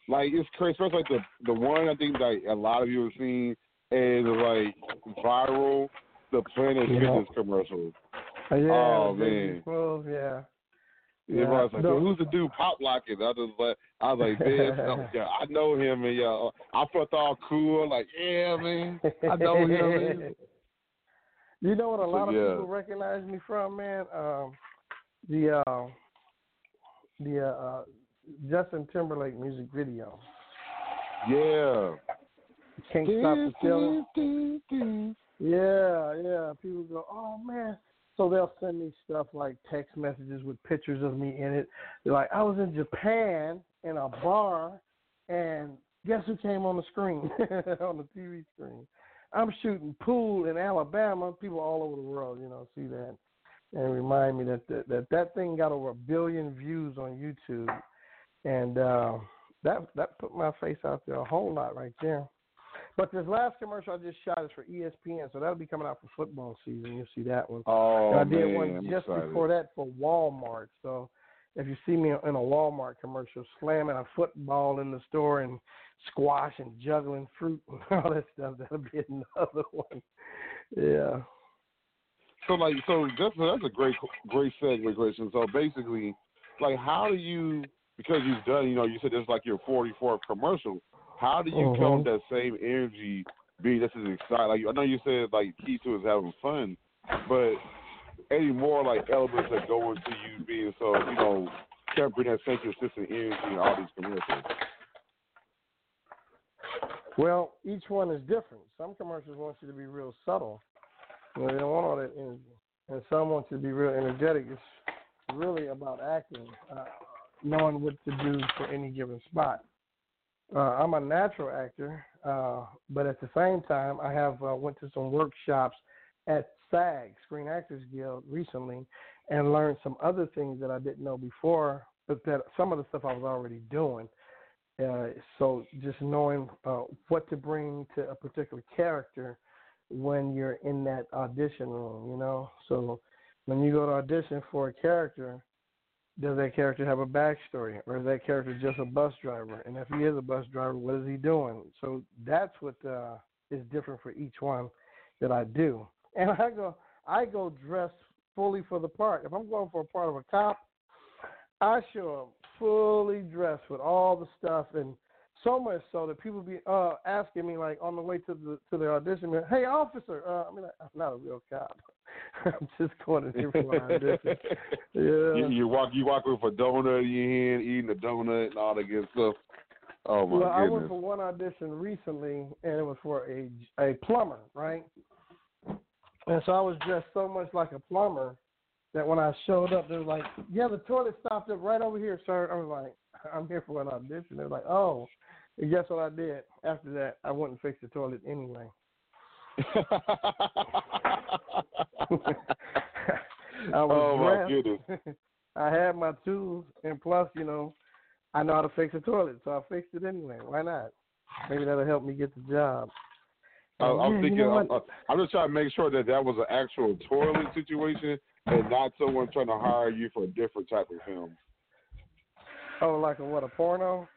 like it's crazy. Especially like the the one I think like a lot of you have seen is like viral. The Planet Yeah. Fitness commercial. Uh, yeah, Oh, man. Smooth, yeah. Yeah, was like, no. who's the dude pop locking? I was like, I was like, man, no, yeah, I know him, and yeah, I felt all cool, like, yeah, man, I know him. Man. You know what a lot of Yeah. people recognize me from, man? Um, the uh, the uh, uh, Justin Timberlake music video. Yeah. Can't stop the feeling. Yeah, yeah. People go, oh man. So they'll send me stuff like text messages with pictures of me in it. They're like, I was in Japan in a bar, and guess who came on the screen on the TV screen? I'm shooting pool in Alabama. People all over the world, you know, see that and remind me that that that, that thing got over a billion views on YouTube, and uh, that that put my face out there a whole lot right there. But this last commercial I just shot is for ESPN, so that'll be coming out for football season. You'll see that one. Oh and I did man, one I'm just excited. before that for Walmart. So if you see me in a Walmart commercial slamming a football in the store and squash and juggling fruit and all that stuff, that'll be another one. Yeah. So like, so that's that's a great great segue question. So basically, like, how do you because you've done, you know, you said it's like your 44th commercial. How do you come Mhm. with that same energy? Being this is exciting. Like I know you said like key to is having fun, but any more like elements that go into you being so you know kept bring that same consistent energy in all these commercials. Well, each one is different. Some commercials want you to be real subtle. You know, they don't want all that energy. And some want you to be real energetic. It's really about acting, uh, knowing what to do for any given spot. Uh, I'm a natural actor, uh, but at the same time, I have uh, went to some workshops at SAG, Screen Actors Guild, recently, and learned some other things that I didn't know before. But that some of the stuff I was already doing. Uh, so just knowing uh, what to bring to a particular character when you're in that audition room, you know. So when you go to audition for a character, does that character have a backstory, or is that character just a bus driver? And if he is a bus driver, what is he doing? So that's what uh, is different for each one that I do. And I go, I go dressed fully for the part. If I'm going for a part of a cop, I show up fully dressed with all the stuff, and so much so that people be uh asking me like on the way to the to the audition, "Hey, officer," uh, I mean, I'm not a real cop. I'm just going in here for audition. You, Yeah. you walk you walk with a donut in your hand, eating a donut and all that good stuff. Oh my well, I went for one audition recently, and it was for a a plumber, right? And so I was dressed so much like a plumber that when I showed up, they were like, "Yeah, the toilet stopped up right over here, sir." I was like, "I'm here for an audition." They were like, "Oh." And guess what I did? After that, I went and fixed the toilet anyway. I was oh my goodness. I had my tools, and plus, you know, I know how to fix a toilet, so I fixed it anyway. Why not? Maybe that'll help me get the job. I, Oh, I'm yeah, you thinking. know I'm, what? I'm just trying to make sure that that was an actual toilet situation and not someone trying to hire you for a different type of film. Oh, like a what? A porno?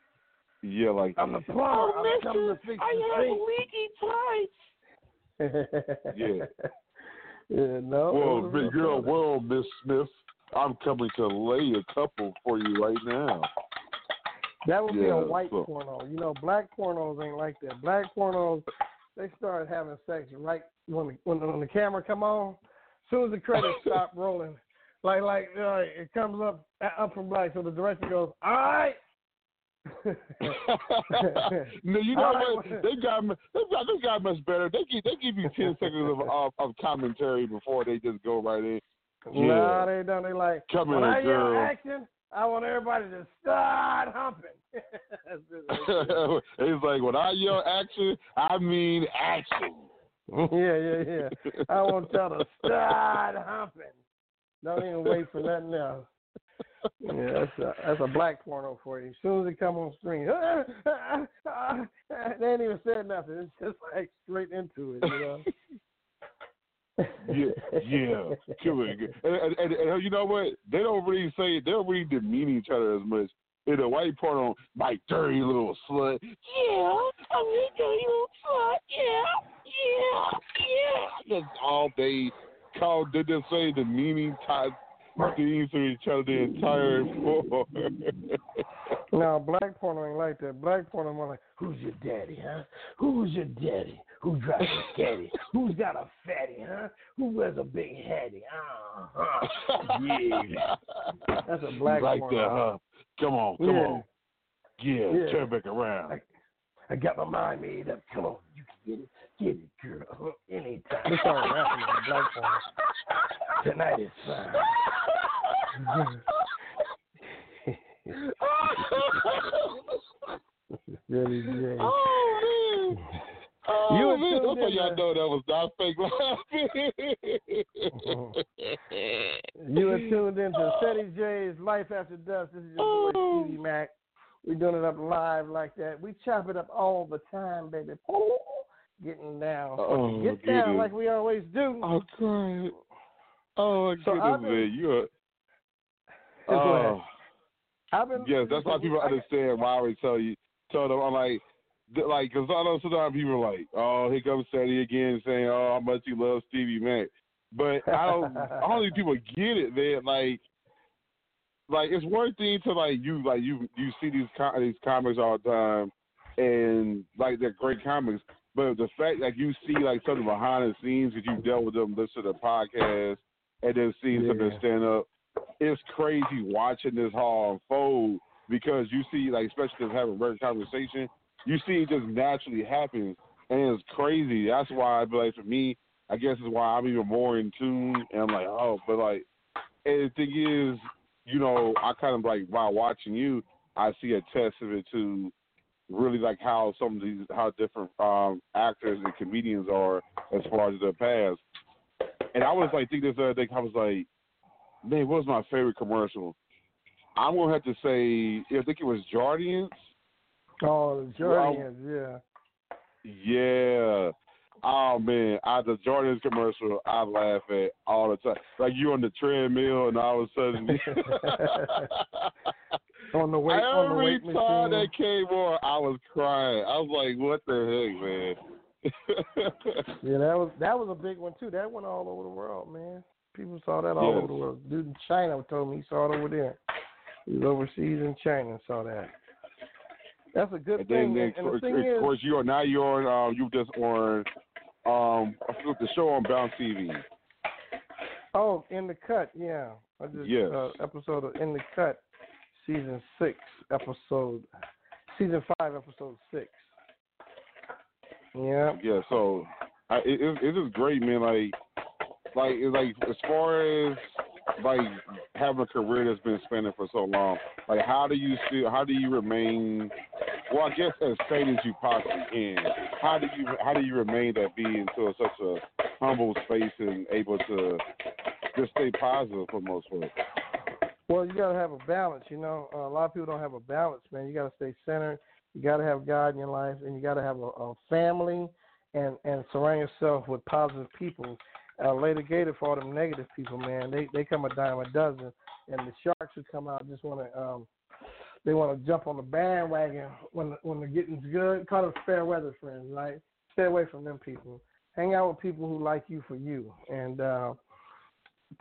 Yeah, like I'm the plumber. Oh, I'm coming to fix the leaky sink. Yeah. yeah. No. Well, it was a big girl, well, Miss Smith, I'm coming to lay a couple for you right now. That would be a white so- porno. You know, black pornos ain't like that. Black pornos, they start having sex right when the, when, the- when the camera come on. As soon as the credits stop rolling, like like uh, it comes up up from black, so the director goes, "All right." no, you know All right, what? They got they got they got much better. They give they give you ten seconds of, of of commentary before they just go right in. Nah, Yeah, they don't. They like Come when here, I yell girl. action, I want everybody to start humping. That's it. it's like when I yell action, I mean action. yeah, yeah, yeah. I want y'all to start humping. Don't even wait for nothing else. Yeah, that's a that's a black porno for you. As soon as it come on screen, they ain't even said nothing. It's just like straight into it, you know. yeah, yeah. Come on. And, and, and, and you know what? They don't really say they don't really demean each other as much. In a white porno, my dirty little slut. Yeah, I'm a dirty little slut. Yeah, yeah, yeah. That's all they call. They just say the meaning type things to each other the entire porn. No, black porno ain't like that. Black porno more like, who's your daddy, huh? Who's your daddy? Who drives a caddy? Who's got a fatty, huh? Who wears a big hattie? Uh-huh. Yeah. That's a black like porno. that, huh? Come on, come Yeah. on. Yeah, Yeah. turn back around. I got my mind made up. Come on, you can get it. Get it, girl. Anytime. They started rapping in black porno. Tonight is fine. really, Jay. Oh man. Oh, you man. That's how y'all know that was not fake laughing. you are tuned into Ceddy J's Life After Dusk. This is your boy oh. Stevie Mack. We're doing it up live like that. We chop it up all the time, baby. Getting down. Oh, Get down goodness. like we always do. Oh, God. Oh, So goodness, been- man. You're. Oh, I've been yes, that's why people understand why I always tell you, tell them, I'm like, like, because I know sometimes people are like, oh, here comes Ceddy again saying, oh, how much you love Stevie Mack. But I don't, I don't think people get it, man. Like, like it's one thing to like you, like you, you see these co- these comics all the time, and like they're great comics. But the fact like you see like something behind the scenes because you dealt with them, listen to the podcast, and then seeing Yeah. them stand up, it's crazy watching this all unfold because you see like especially because having a regular conversation, you see it just naturally happen, and it's crazy. That's why I be like for me, I guess is why I'm even more in tune, and I'm like oh, but like, and the thing is, you know, I kind of like while watching you, I see a testament to really like how some of these how different um actors and comedians are as far as their past. And I was like thinking this other day, I was like, man, what was my favorite commercial? I'm gonna have to say I think it was Jardians. Oh, the Jordans, yeah. Yeah. Oh man, I the Jordans commercial I laugh at all the time. Like you on the treadmill and all of a sudden On the weight, on the Every time machine. that came on, I was crying. I was like, "What the heck, man?" Yeah, that was that was a big one too. That went all over the world, man. People saw that all Yes. over the world. Dude in China told me he saw it over there. He was overseas in China and saw that. That's a good and thing. then and, and the of thing of is, course, you are now you're on. Um, you just on. Um, I forgot the show on Bounce TV. oh, in the cut, yeah. I just Yes. uh, episode of In the Cut, season six, episode, season five, episode six. Yeah. Yeah, so I, it, it, it's great, man. Like, like like as far as like having a career that's been spanning for so long. Like, how do you still? How do you remain? Well, I guess as sane as you possibly can. How do you how do you remain that being to such a humble space and able to just stay positive for most folks? Well, you got to have a balance. You know, a lot of people don't have a balance, man. You got to stay centered. You got to have God in your life, and you got to have a, a family, and and surround yourself with positive people. Uh, later Gator for all them negative people, man. They they come a dime a dozen, and the sharks who come out just want to um they want to jump on the bandwagon when when the getting's good. Call them fair weather friends, right? Stay away from them people. Hang out with people who like you for you, and uh,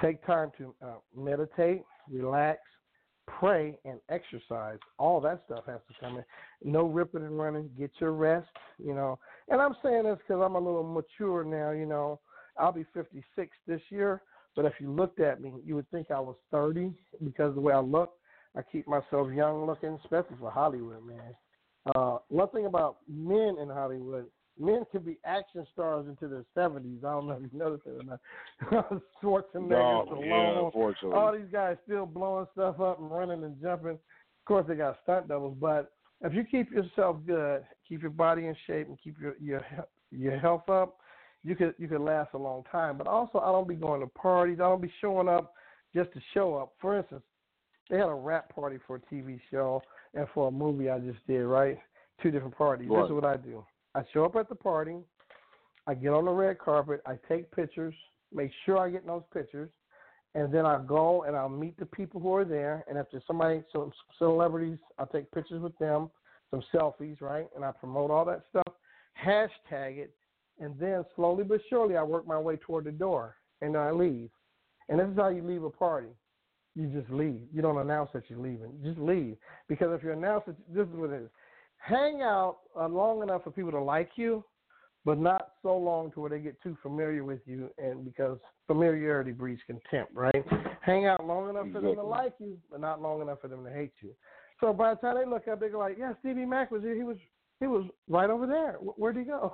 take time to uh, meditate, relax, pray, and exercise. All that stuff has to come in. No ripping and running. Get your rest. You know, and I'm saying this because I'm a little mature now. You know, I'll be 56 this year. But if you looked at me, you would think I was 30 because of the way I look. I keep myself young looking, especially for Hollywood, man. Uh, one thing about men in Hollywood, men can be action stars into their 70s. I don't know if you noticed it or not. Schwarzenegger, No, Stallone, yeah, all these guys still blowing stuff up and running and jumping. Of course, they got stunt doubles, but if you keep yourself good, keep your body in shape, and keep your your your health up, you could you could last a long time. But also, I don't be going to parties. I don't be showing up just to show up. For instance, they had a rap party for a TV show and for a movie I just did. Right, two different parties. This is what I do. I show up at the party. I get on the red carpet. I take pictures. Make sure I get those pictures, and then I go and I'll meet the people who are there. And if there's somebody, some celebrities, I'll take pictures with them, some selfies, right? And I promote all that stuff. Hashtag it, and then slowly but surely I work my way toward the door, and I leave. And this is how you leave a party. You just leave. You don't announce that you're leaving. Just leave. Because if you announce it, this is what it is. Hang out uh, long enough for people to like you, but not so long to where they get too familiar with you, and because familiarity breeds contempt, right? Hang out long enough for them to like you, but not long enough for them to hate you. So by the time they look up, they go like, "Yeah, Stevie Mack was here. He was he was right over there. Where'd he go?"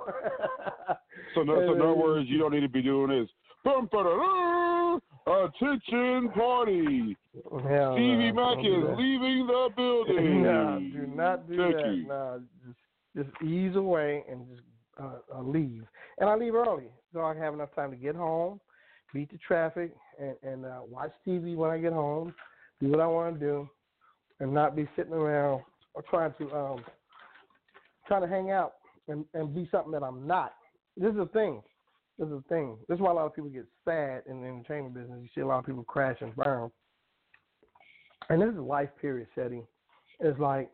So, no, so in other words, you don't need to be doing this. Bum, ba-da-da, Attention party. Hell Stevie no, Mac is leaving the building. no, do not do Thank that. you. No, just just ease away and just uh, uh, leave. And I leave early so I have enough time to get home, beat the traffic, and and uh, watch TV when I get home, do what I want to do, and not be sitting around or trying to um trying to hang out and and be something that I'm not. This is the thing. This is the thing. This is why a lot of people get sad in the entertainment business. You see a lot of people crash and burn. And this is life period setting. It's like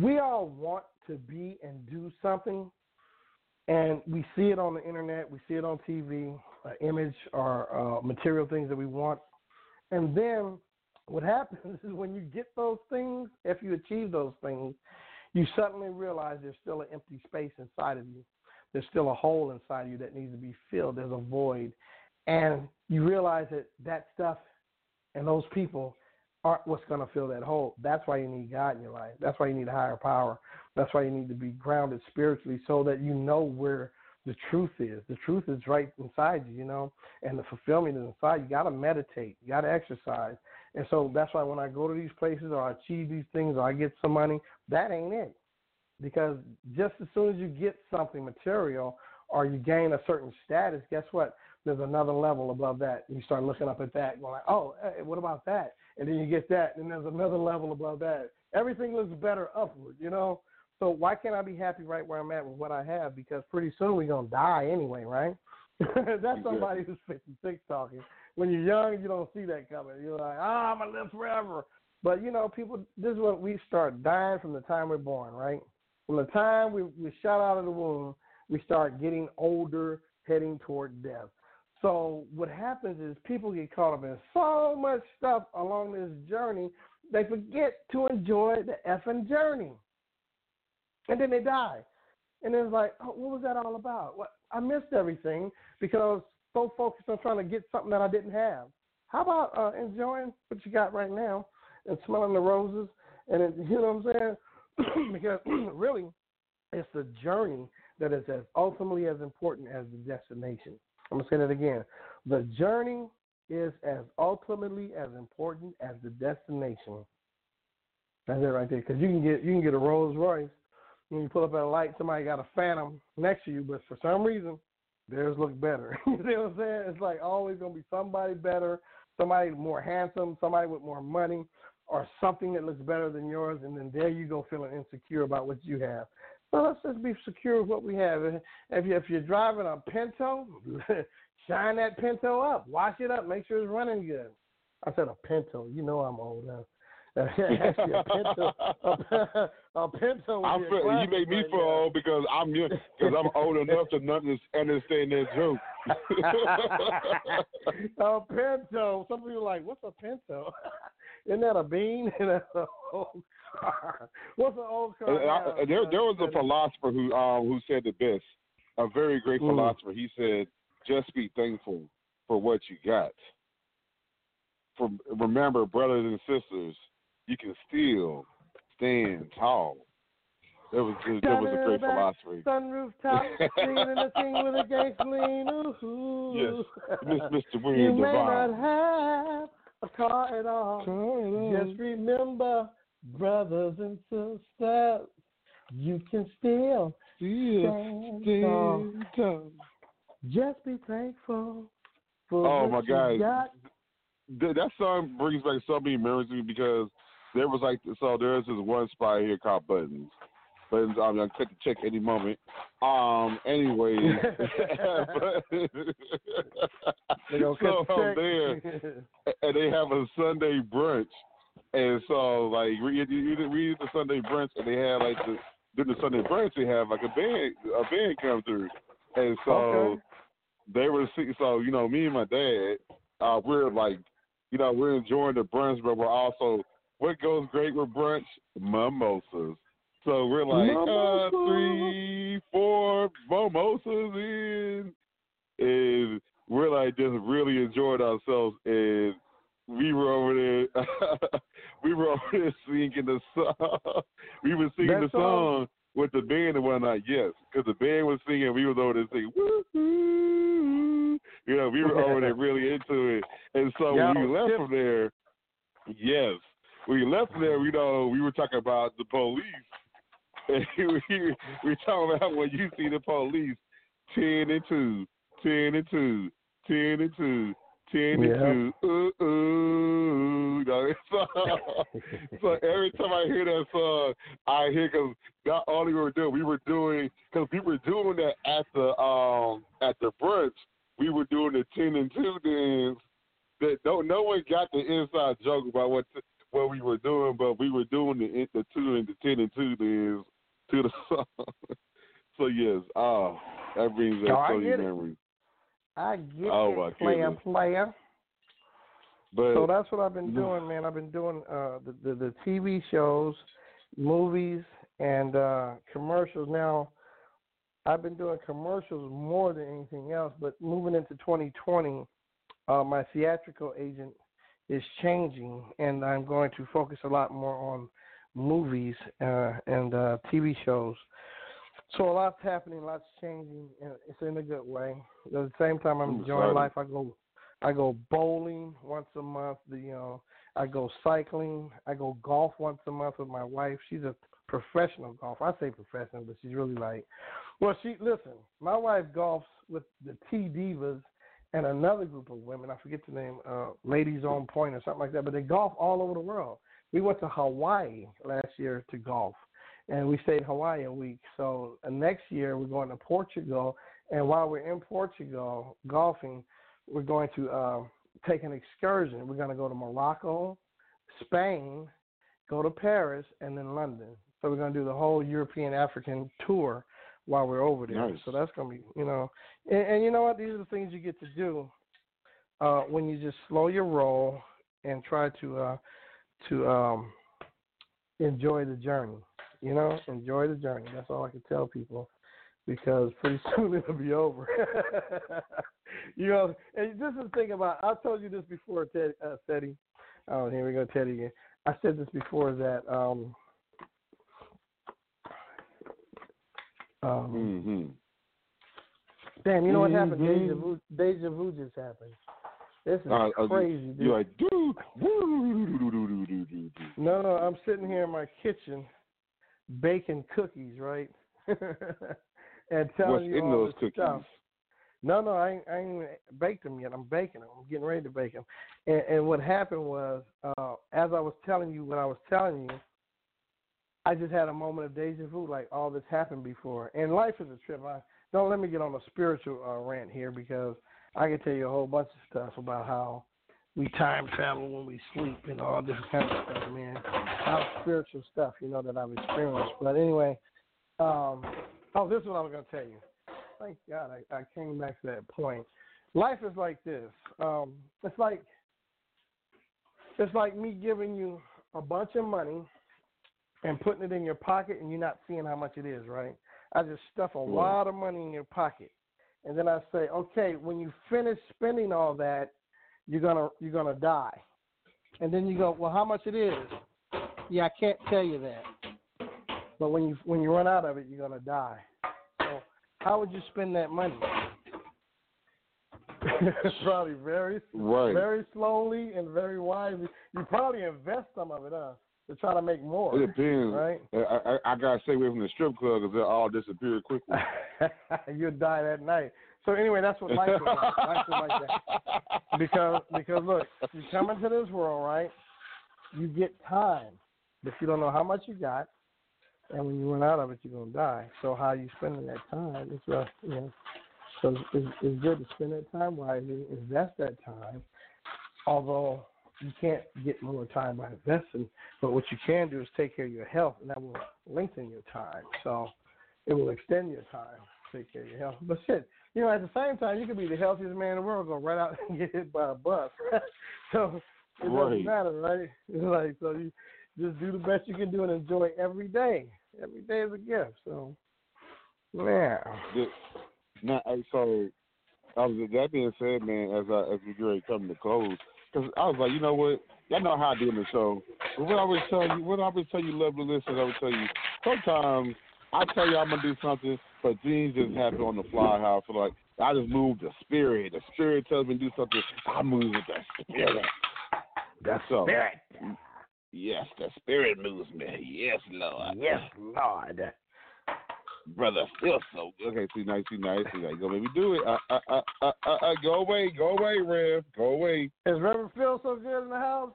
we all want to be and do something, and we see it on the internet, we see it on TV, image or uh, material things that we want, and then what happens is when you get those things, if you achieve those things, you suddenly realize there's still an empty space inside of you. There's still a hole inside you that needs to be filled. There's a void, and you realize that that stuff and those people aren't what's going to fill that hole. That's why you need God in your life. That's why you need a higher power. That's why you need to be grounded spiritually so that you know where the truth is. The truth is right inside you, you know, and the fulfillment is inside. You got to meditate. You got to exercise. And so that's why when I go to these places or I achieve these things or I get some money, that ain't it. Because just as soon as you get something material or you gain a certain status, guess what? There's another level above that. You start looking up at that, going like, oh, hey, what about that? And then you get that, and there's another level above that. Everything looks better upward, you know. So why can't I be happy right where I'm at with what I have? Because pretty soon we're gonna die anyway, right? That's somebody who's 56 talking. When you're young, you don't see that coming. You're like, ah, I'm gonna live forever. But you know, people, this is what we start dying from the time we're born, right? From the time we we shot out of the womb, we start getting older, heading toward death. So what happens is people get caught up in so much stuff along this journey, they forget to enjoy the effing journey, and then they die. And it's like, oh, what was that all about? What I missed everything because I was so focused on trying to get something that I didn't have. How about uh, enjoying what you got right now and smelling the roses? And it, you know what I'm saying? because really, it's the journey that is as ultimately as important as the destination. I'm gonna say that again. The journey is as ultimately as important as the destination. That's it right there. Because you can get you can get a Rolls Royce when you pull up at a light, somebody got a Phantom next to you, but for some reason theirs look better. you see what I'm saying? It's like always gonna be somebody better, somebody more handsome, somebody with more money, or something that looks better than yours, and then there you go feeling insecure about what you have. So let's just be secure with what we have. If you if you're driving a Pinto, shine that Pinto up, wash it up, make sure it's running good. I said a Pinto. You know I'm old now. Actually, a Pinto, a, a Pinto. would I be feel, you make me right feel old because I'm because I'm old enough to not understand that joke. a pinto. Some people are like, what's a pinto? Isn't that a bean? That's an old car. What's an old car? And I- there, there was a philosopher who um who said the best. A very great Mm. philosopher. He said, "Just be thankful for what you got. For remember, brothers and sisters, you can still stand tall." That was that was a great philosophy. Sunroof top, singing in the thing with a gasoline. Ooh. Yes, Miss- Mr. You William may not have a car at all. Mm-hmm. Just remember, brothers and sisters, you can still stand tall. Just be thankful for Oh what my you God. got. Th- that song brings back so many memories to me because there was like so there's this one spot here called Buttons. Buttons, I'm gonna cut the check any moment. Um, gonna so I'm there, and they have a Sunday brunch, and so like we we we did the Sunday brunch, and they had like the during the Sunday brunch they have like a band a band come through, and so Okay. they were so you know me and my dad, uh, we're like, you know, we're enjoying the brunch, but we're also what goes great with brunch mimosas. So we're like uh, three, four mimosas in, and we're like just really enjoying ourselves. And we were over there, we were over there singing the song. we were singing That the song? song with the band and whatnot. Yes, because the band was singing, we was over there singing. Woo-hoo. You know, we were over there really into it. And so when we left from there, yes, when we left from there, you know, we were talking about the police. And we we talking about when you see the police, ten and two, ten and two, ten and two, ten and Yeah. two. Ooh, ooh. You know, so, so every time I hear that song, I hear because not only we were doing, we were doing because we were doing that at the um at the brunch. We were doing the ten and two dance. That no no one got the inside joke about what what we were doing, but we were doing the the two and the ten and two dance to the song. so yes, oh, that brings back so many memories. I get Oh, my it, player, goodness. player. But So that's what I've been doing, man. I've been doing uh, the, the the TV shows, movies, and uh, commercials. Now, I've been doing commercials more than anything else. But moving into 2020, uh, my theatrical agent is changing, and I'm going to focus a lot more on movies uh, and uh, TV shows. So a lot's happening, a lots changing, and it's in a good way. At the same time, I'm enjoying life. I go I go bowling once a month. The you know, I go cycling. I go golf once a month with my wife. She's a professional golfer. I say professional, but she's really like, well, she listen. My wife golfs with the T Divas and another group of women. I forget the name, uh, Ladies on Point or something like that. But they golf all over the world. We went to Hawaii last year to golf, and we stayed in Hawaii a week. So uh, next year we're going to Portugal, and while we're in Portugal golfing, we're going to uh, take an excursion. We're going to go to Morocco, Spain, go to Paris, and then London. So we're going to do the whole European African tour while we're over there. Nice. So that's going to be, you know, and, and you know what? These are the things you get to do uh, when you just slow your roll and try to uh, to um, enjoy the journey. You know, enjoy the journey. That's all I can tell people because pretty soon it'll be over. you know, and this is the thing about. I told you this before, Ted, uh, Teddy. Oh, here we go, Teddy again. I said this before that. um um, hmm Damn, you know what happened? Mhm. Deja vu, deja vu just happened. This is Uh, uh, crazy, dude. You're like, dude. No, no, I'm sitting here in my kitchen baking cookies, right? and telling What's you in all those this cookies? stuff. No, no, I ain't, I ain't even baked them yet. I'm baking them. I'm getting ready to bake them. And, and what happened was, uh, as I was telling you, what I was telling you, I just had a moment of deja vu, like all this happened before. And life is a trip. I, don't let me get on a spiritual uh, rant here because I can tell you a whole bunch of stuff about how we time travel when we sleep and all this kind of stuff, man. How spiritual stuff, you know, that I've experienced. But anyway, um, oh, this is what I was going to tell you. Thank God I, I came back to that point. Life is like this. Um, it's like it's like me giving you a bunch of money and putting it in your pocket and you're not seeing how much it is, right? I just stuff a lot of money in your pocket. And then I say, okay, when you finish spending all that, you're gonna you're gonna die. And then you go, well, how much it is? Yeah, I can't tell you that. But when you when you run out of it, you're gonna die. So how would you spend that money? probably very Right. very slowly and very wisely. You probably invest some of it, huh? To try to make more. It depends. Right? I, I, I gotta stay away from the strip club because they'll all disappear quickly. You'll die that night. So anyway, that's what life is like. life is like that. Because because look, you come into this world, right? You get time, but you don't know how much you got, and when you run out of it, you're gonna die. So how you spending that time? It's uh, you know, so it's, it's good to spend that time wisely, invest that time. Although you can't get more time by investing, but what you can do is take care of your health, and that will lengthen your time. So it will extend your time. Take care of your health. But shit, you know, at the same time, you could be the healthiest man in the world, go right out and get hit by a bus. so it Right. doesn't matter, right? It's like so you just do the best you can do and enjoy every day. Every day is a gift. So yeah. The- Now, so I was, that being said, man, as I, as we to come to close, because I was like, you know what? Y'all know how I do in the show. But what I always tell you, what I always tell you, lovely listeners, I would tell you, sometimes I tell you I'm gonna do something, but things just happen on the fly. How I feel like I just move the spirit. The spirit tells me to do something. I move with the spirit. That's all. Spirit. Yes, the spirit moves me. Yes, Lord. Yes, Lord. brother, feel so good. Okay, see, nice, see, nice, see, like, go, baby, do it. Uh, uh, uh, uh, uh, uh, go away, go away, Rev, go away. Is Reverend feel so good in the house?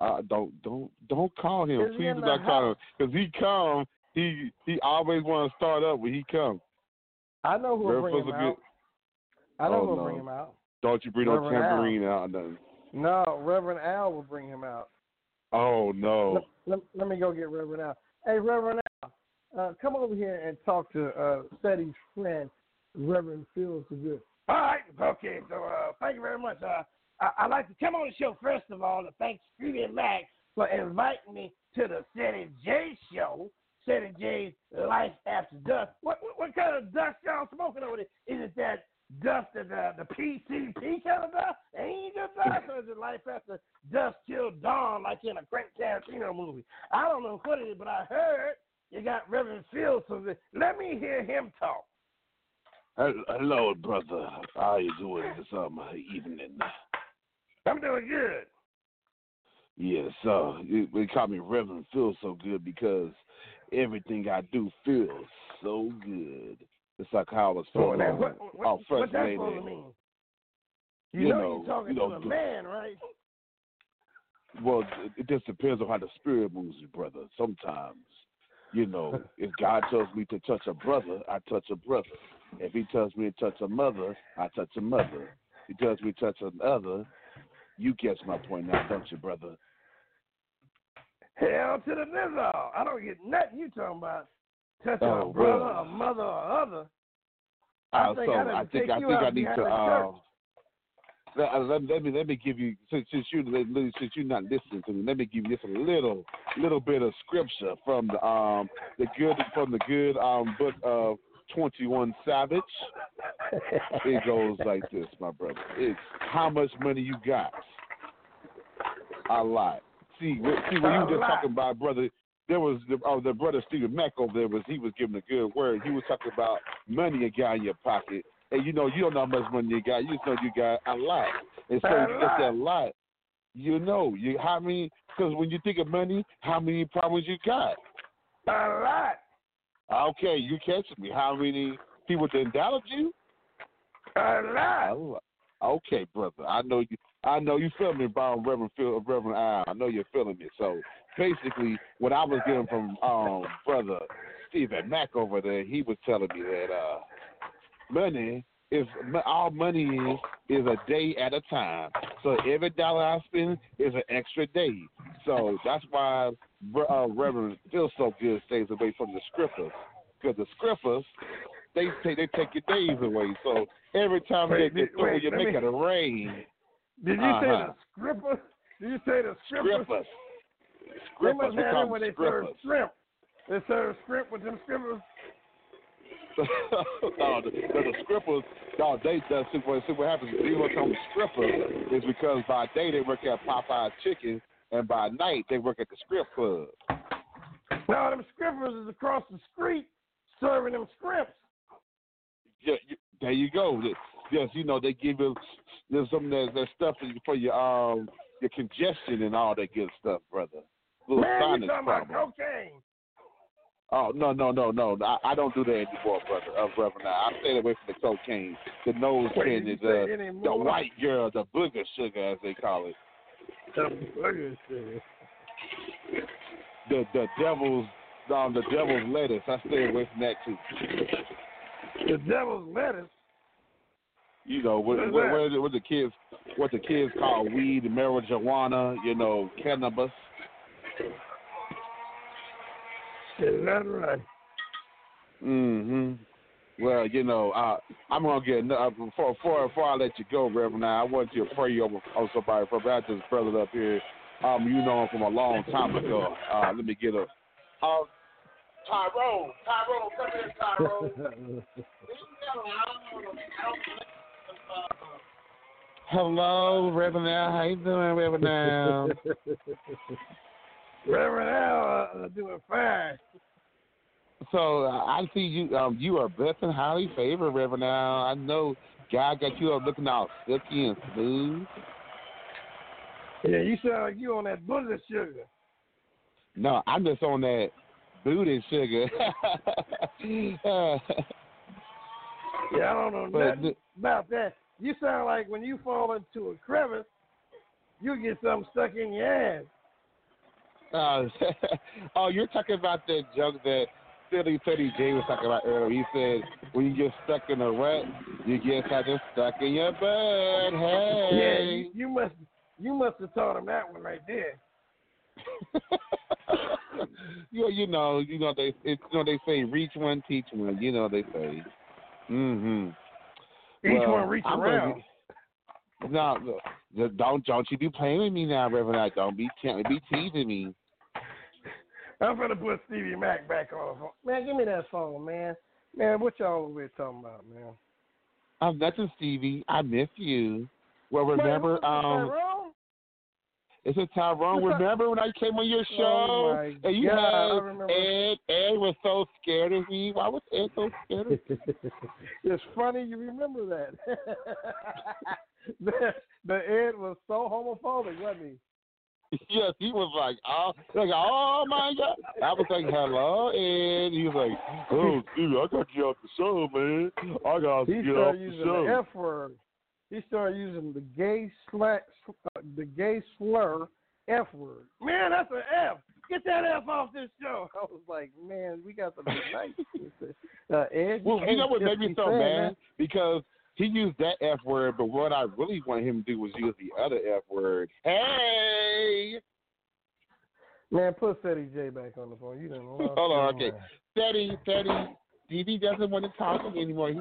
Uh, don't, don't, don't call him. Is he Please do the not call him, house? because he come, he, he always want to start up when he come. I know who will Rev bring him so out. I know Oh, who will no. bring him out. Don't you bring no Reverend Al. tambourine out, nothing. No, Reverend Al will bring him out. Oh no. Let, let, let me go get Reverend Al. Hey, Reverend Al, uh, come over here and talk to uh, Ceddy's friend, Reverend Phil Seville. All right, okay. So, uh, thank you very much. Uh, I, I'd like to come on the show first of all to thank Steven Mack for inviting me to the Ceddy J show. Ceddy J's Life After Dust. What, what what kind of dust y'all smoking over there? Is it that dust of the the PCP kind of dust? Angel dust, or is it Life After Dust Till Dawn, like in a Quentin Tarantino movie? I don't know what it is, but I heard you got Reverend Phil. So let me hear him talk. Hello, brother. How you doing this um evening? I'm doing good. Yes, uh, it- they call me Reverend Phil so good because everything I do feels so good. It's like how I was feeling on what, what, what's first that lady. supposed to mean? You, You know, know, you're talking you to a man, right? Well, it- it just depends on how the spirit moves you, brother. Sometimes, you know, if God tells me to touch a brother, I touch a brother. If He tells me to touch a mother, I touch a mother. If He tells me to touch another, you catch my point now, don't you, brother? Hell to the nizzle. I don't get nothing you talking about. Touching Oh, a brother, well. a mother, or other. I Uh, think so I I think I think I need to. let, uh, let, let me let me give you since since you since you're not listening to me. Let me give you just a little little bit of scripture from the um the good from the good um book of Twenty One Savage. It goes like this, my brother. It's how much money you got. A lot. See, see, when you were just talking about brother, there was the, oh, the brother Stephen Mack over there was he was giving a good word. He was talking about money you got in your pocket, and you know you don't know how much money you got. You just know you got a lot, and so A you get that lot. You know you how many? Because when you think of money, how many problems you got? A lot. Okay, you catching me? How many people done doubted you? A lot. Okay, brother. I know you. I know you feel me, about Reverend Phil, Reverend Al. I know you're feeling me. So basically, what I was getting from um brother Stephen Mack over there, he was telling me that uh money is all money is is a day at a time. So every dollar I spend is an extra day. So that's why uh, Reverend Phil so good stays away from the scrippers because the scrippers they take they take your days away. So every time Wait, they through, wait, you make me- it a rain. Did you say Uh-huh. the scripper? Did you say the scripper? Scrippers. They Scrippers. must We it them they serve scrippers. shrimp. They serve shrimp with them scrippers. no, the, the, scrippers, no, they see what, see what happens. The reason them scrippers is because by day they work at Popeye's Chicken, and by night they work at the Script Club. No, them scrippers is across the street serving them shrimps. Yeah, you, there you go. Yes, you know they give you there's some that that stuff for, your um your congestion and all that good stuff, brother. Little Man, you talking about cocaine. Oh no no no no! I, I don't do that anymore, brother. Uh, brother, now I stayed away from the cocaine. The nose candy, you the the white girl, the booger sugar, as they call it. The the devil's um the devil's lettuce. I stay away from that too. The devil's lettuce. You know what What what, what, the kids what the kids call weed, marijuana. You know cannabis. Is that right? Mm-hmm. Well, you know, uh, I'm gonna get uh, before before before I let you go, Reverend. Now, I want you to pray over over somebody. For I just brother up here. Um, you know him from a long time ago. Uh, let me get a. Um, Tyrone, Tyrone, come here, Tyrone. Hello, Reverend Al. How you doing, Reverend Al? Reverend Al uh, doing fine. So uh, I see you. Um, you are blessed and highly favored, Reverend Al. I know God got you up looking all silky and smooth. Yeah, you sound like you on that bullet sugar. No, I'm just on that booty sugar. Yeah, I don't know But nothing about that. You sound like when you fall into a crevice, you get something stuck in your ass. uh, oh, you're talking about that joke that Philly Teddy J was talking about earlier. He said, when you get stuck in a rut, you get kind of stuck in your butt. Yeah, Hey. you, you must you must have taught him that one right there. you, you know, you know they, it, you know they say reach one, teach one. You know they say. Mm-hmm. Each Well, one reach I'm around. get- No, no, don't don't you be playing with me now, Reverend. I don't be can't be teasing me. I'm gonna put Stevie Mack back on the phone. Man, give me that phone, man. Man, what y'all over here talking about, man? I'm nothing, Stevie. I miss you. Well, remember, Wait, um, It's a Tyrone. Remember when I came on your show Oh, and you God, had. Ed? Ed was so scared of me. Why was Ed so scared of me? it's funny you remember that. the, the Ed was so homophobic, wasn't he? yes, he was like, oh, like, oh my God. I was like, hello, Ed. He was like, oh, dude, I got you off the show, man. I got He to get off the started the using show. the F word. He started using the gay sla- uh, the gay slur F word. Man, that's an F. Get that F off this show. I was like, man, we got to be nice. uh, Ed, Well, you know what made me so saying mad? Because he used that F word, but what I really wanted him to do was use the other F word. Hey! Man, put Ceddy J back on the phone. You didn't Hold on, okay. Steady, steady. DB doesn't want to talk to me anymore. He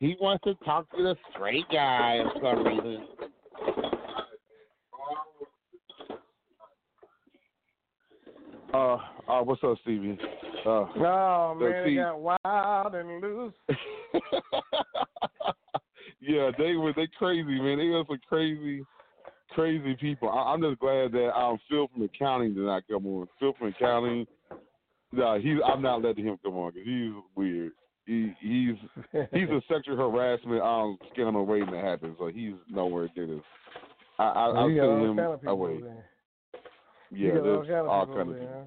he wants to talk to the straight guy for some reason. Uh, uh, what's up, Stevie? Uh, Oh man, see- it got wild and loose. yeah, they were they crazy, man. They were some crazy, crazy people. I, I'm just glad that um Phil from accounting did not come on. Phil from accounting, no, he's I'm not letting him come on because he's weird. He he's he's a sexual harassment um scandal waiting to happen, so he's nowhere near this. I, I you send him kind of away. Yeah, all there's all kind of people. there.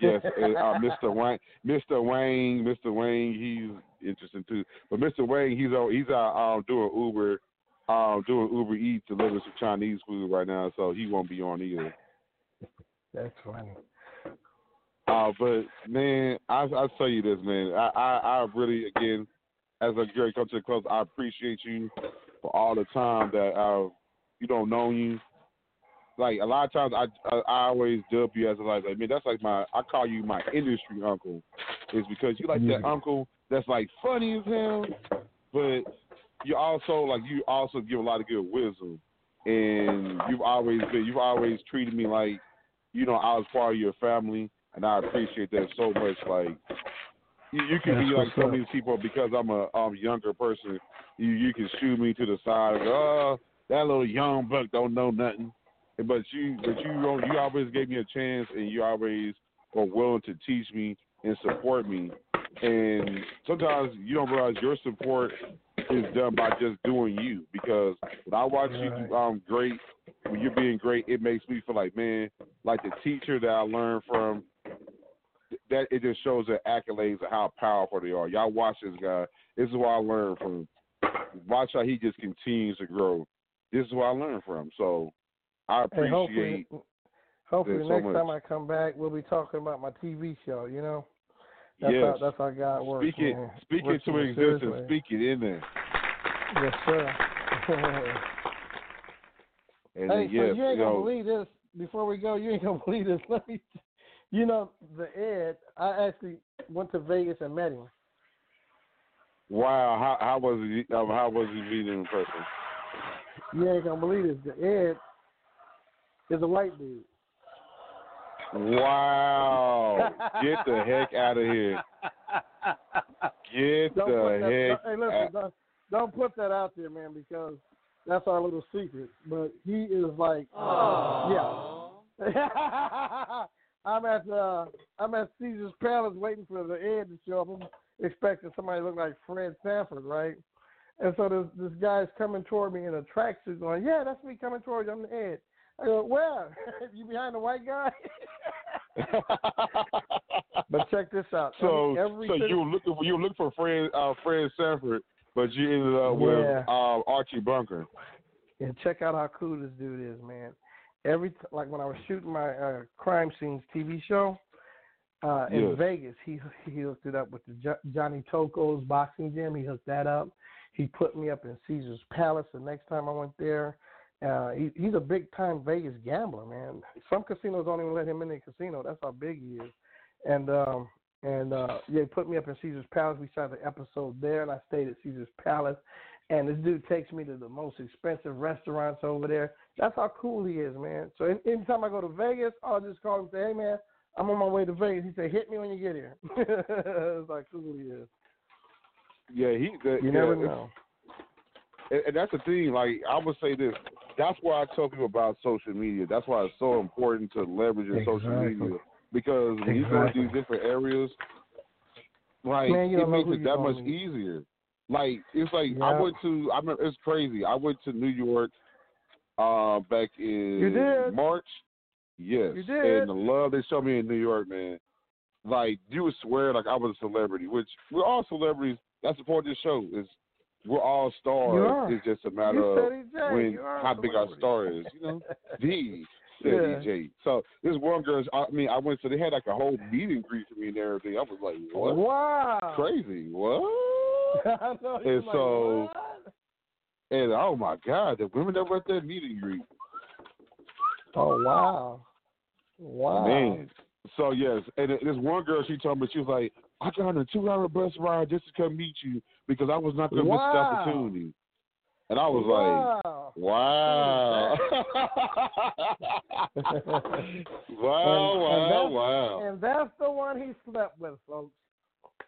Yes, and, uh, Mr. Wayne, Mr. Wayne, Mr. Wayne, he's interesting too. But Mr. Wayne, he's out he's out um, doing Uber, um, doing Uber Eats, delivering some Chinese food right now, so he won't be on either. That's funny. Uh, but man, I I tell you this, man. I I, I really again, as a great the close, I appreciate you for all the time that I've you don't know you. Like a lot of times, I I, I always dub you as a, like, like man, that's like my I call you my industry uncle, is because you like that uncle that's like funny as hell, but you also like you also give a lot of good wisdom, and you've always been you've always treated me like you know I was part of your family, and I appreciate that so much. Like you, you can That's be like what's some up. of these people because I'm a um younger person. You you can shoot me to the side. go, Oh, that little young buck don't know nothing. But you but you you always gave me a chance, and you always were willing to teach me and support me. And sometimes you don't realize your support is done by just doing you. Because when I watch you do, um great, when you're being great, it makes me feel like man, like the teacher that I learned from. That it just shows the accolades of how powerful they are. Y'all watch this guy. This is what I learned from. Watch how he just continues to grow. This is what I learned from. So I hopefully, appreciate. hopefully it so next time I come back, we'll be talking about my TV show. You know, that's Yes. how that's how God works. Speak it, man. speak it to in a serious existence. way. Speak it in there. Yes, sir. And hey, then, so you ain't you gonna believe this. Before we go, you ain't gonna believe this. Let me, you know, the Ed. I actually went to Vegas and met him. wow, how how was he? Um, how was he meeting in person? You ain't gonna believe this. The Ed is a white dude. Wow, get the heck out of here! Get Don't the put that, heck! hey, listen, out- don't, don't put that out there, man, because that's our little secret. But he is like, yeah. I'm at uh, I'm at Caesar's Palace waiting for the Ed to show up. I'm expecting somebody to look like Fred Sanford, right? And so this this guy's coming toward me in a tracksuit, going, "Yeah, that's me coming toward you. I'm the Ed." I go, "Where? you behind the white guy?" but check this out. so, Every so city- you were looking for you were looking for Fred uh, Fred Sanford, but you ended up with Yeah. um, Archie Bunker. And check out how cool this dude is, man. Every t- like when I was shooting my uh, crime scenes TV show uh, in Yes. Vegas, he he hooked it up with the jo- Johnny Tocco's boxing gym. He hooked that up. He put me up in Caesar's Palace the next time I went there. Uh, he, he's a big time Vegas gambler, man. Some casinos don't even let him in the casino. That's how big he is. And um, and uh, yeah, he put me up in Caesar's Palace. We shot the episode there, and I stayed at Caesar's Palace. And this dude takes me to the most expensive restaurants over there. That's how cool he is, man. So anytime I go to Vegas, I'll just call him and say, "Hey, man, I'm on my way to Vegas." He say, "Hit me when you get here." That's how cool he is. Yeah, he. The, You yeah, never know. and, and that's the thing. Like I would say this. That's why I tell people about social media. That's why it's so important to leverage your social media because when you go to these different areas, like Man, it makes it that much gonna easier. Like it's like I went to. I remember it's crazy. I went to New York, uh, back in? March. Yes, You did? and the love they showed me in New York, man. Like you would swear like I was a celebrity, which we're all celebrities. That's the point of this show is we're all stars. It's just a matter You of when you are a how big our star is, you know. the said Yeah. DJ. So this one girl, I mean, I went to they had like a whole meet and greet for me and everything. I was like, what? Wow. Crazy. What? Know, And like, so- what? And oh my God, the women that were at that meet and greet. Oh wow. Wow. Man. So yes, and this one girl, she told me she was like, I got on a two-hour bus ride just to come meet you because I was not going to miss the Wow. opportunity. And I was wow. like, wow, wow, And- wow, and wow. And that's the one he slept with, folks.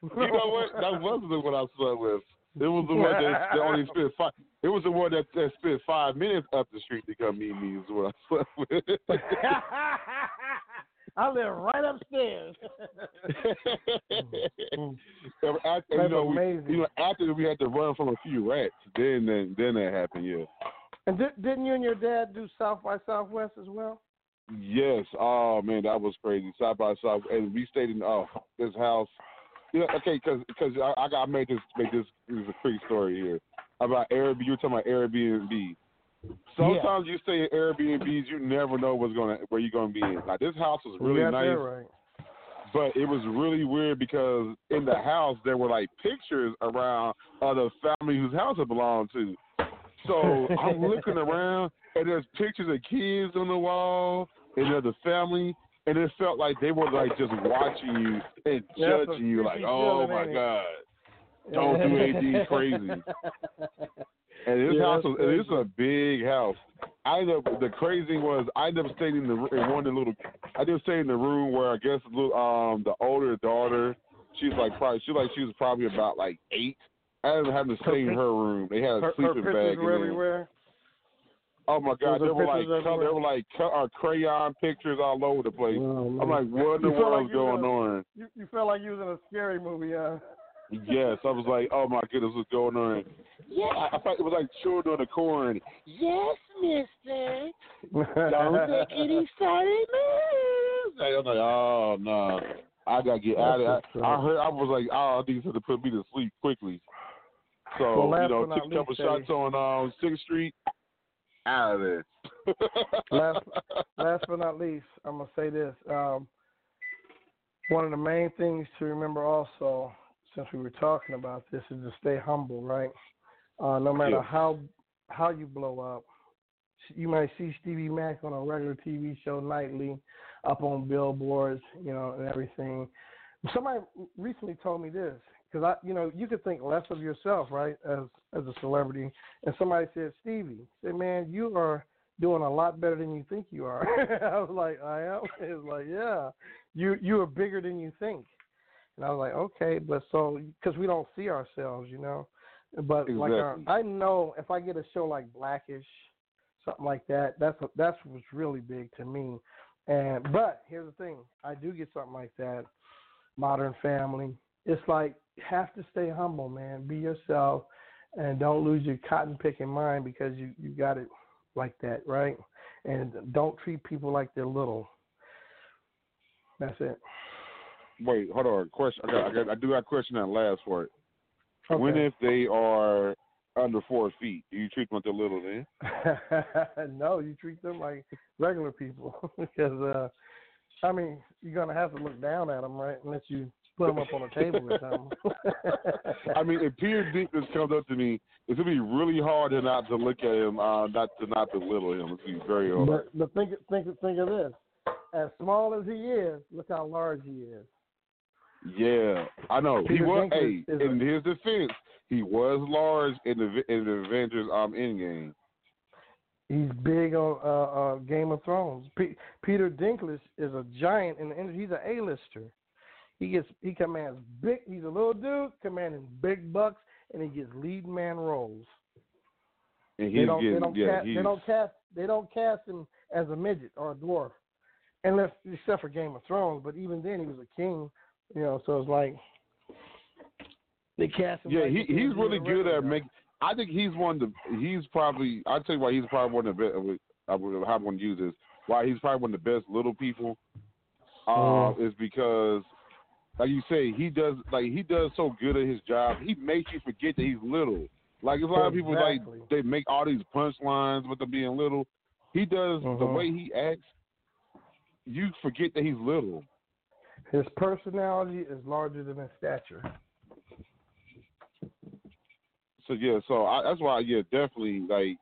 You know what? That wasn't the one I slept with. It was the one that, that only spent five. It was the one that, that spent five minutes up the street to come meet me. Is what I slept with. I live right upstairs. after, you know, we, amazing. you know, after we had to run from a few rats, then then, then that happened. Yeah. and did, didn't you and your dad do South by Southwest as well? Yes. Oh man, that was crazy. Side by side, and we stayed in uh, this house Yeah, okay, because because I, I got to make this make this this is a quick story here about Airbnb. You were talking about Airbnb. Sometimes you stay in Airbnbs, you never know what's gonna where you're gonna be in. Like this house was really yeah, nice, right. but it was really weird because in the house there were like pictures around of the family whose house it belonged to. So I'm looking around and there's pictures of kids on the wall and there's the family and it felt like they were like just watching you and Yeah, judging you like, oh my it? god, don't do anything crazy. And this Yeah, house was and was a big house. I ended up the crazy was I ended up staying in the in one of the little I did stay in the room where I guess the little, um the older daughter she's like probably she like she was probably about like eight. I ended up having to stay in her room. They had a Her, her sleeping pictures bag in were there. everywhere. Oh my god, there were like there were like uh, crayon pictures all over the place. Oh, I'm like, what in the like world's was going on? You, you felt like you was in a scary movie, huh? Yes, I was like, oh my goodness, what's going on? Yeah, I thought it was like children on the corn. Yes, Mister. Don't make any silly moves. I was like, oh no, I gotta get out of. I, I heard, I was like, oh, these have to put me to sleep quickly. So Well, you know, took a couple least, shots on um, Sixth Street. Out of there. last, last but not least, I'm gonna say this. Um, one of the main things to remember also, since we were talking about this, is to stay humble, right? Uh, no matter Yeah. how how you blow up, you might see Stevie Mack on a regular TV show nightly, up on billboards, you know, and everything. Somebody recently told me this because I, you know, you could think less of yourself, right, as as a celebrity. And somebody said, Stevie, said, man, you are doing a lot better than you think you are. I was like, I am. It's like, yeah, you you are bigger than you think. And I was like, okay, but so because we don't see ourselves, you know. But like, uh, Exactly. I know if I get a show like Blackish, something like that, that's that's what's really big to me. And but here's the thing, I do get something like that. Modern Family. It's like have to stay humble, man. Be yourself, and don't lose your cotton picking mind because you you got it like that, right? And don't treat people like they're little. That's it. Wait, hold on. Question. I got, I got, I do have a question on the last part. When if they are under four feet, do you treat them like they're little then? no, you treat them like regular people because uh I mean you're gonna have to look down at them, right? Unless you put them up on a table or something. I mean, if Peter Dinklage comes up to me, it's gonna be really hard to not to look at him, uh, not to not belittle him. It's gonna be very hard. but but think think think of this: as small as he is, look how large he is. Yeah, I know. He Peter was. Hey, Dinklage is a- in his defense, he was large in the in the Avengers um Endgame. He's big on uh, uh, Game of Thrones. P- Peter Dinklage is a giant in the industry. He's an A-lister. He gets he commands big. He's a little dude commanding big bucks, and he gets lead man roles. And they don't getting they don't yeah, cast he's they don't cast they don't cast him as a midget or a dwarf, unless except for Game of Thrones. But even then, he was a king. You know, so it's like they cast him. yeah. like He he's really good at making. I think he's one of the. He's probably. I'll tell you why he's probably one of the best. I would have one use this. Why he's probably one of the best little people. Uh, Mm. is because, like you say, he does like he does so good at his job. He makes you forget that he's little. Like a lot of people like they make all these punchlines with them being little. He does the Mhm. way he acts. You forget that he's little. His personality is larger than his stature. So yeah, so I, that's why yeah, definitely like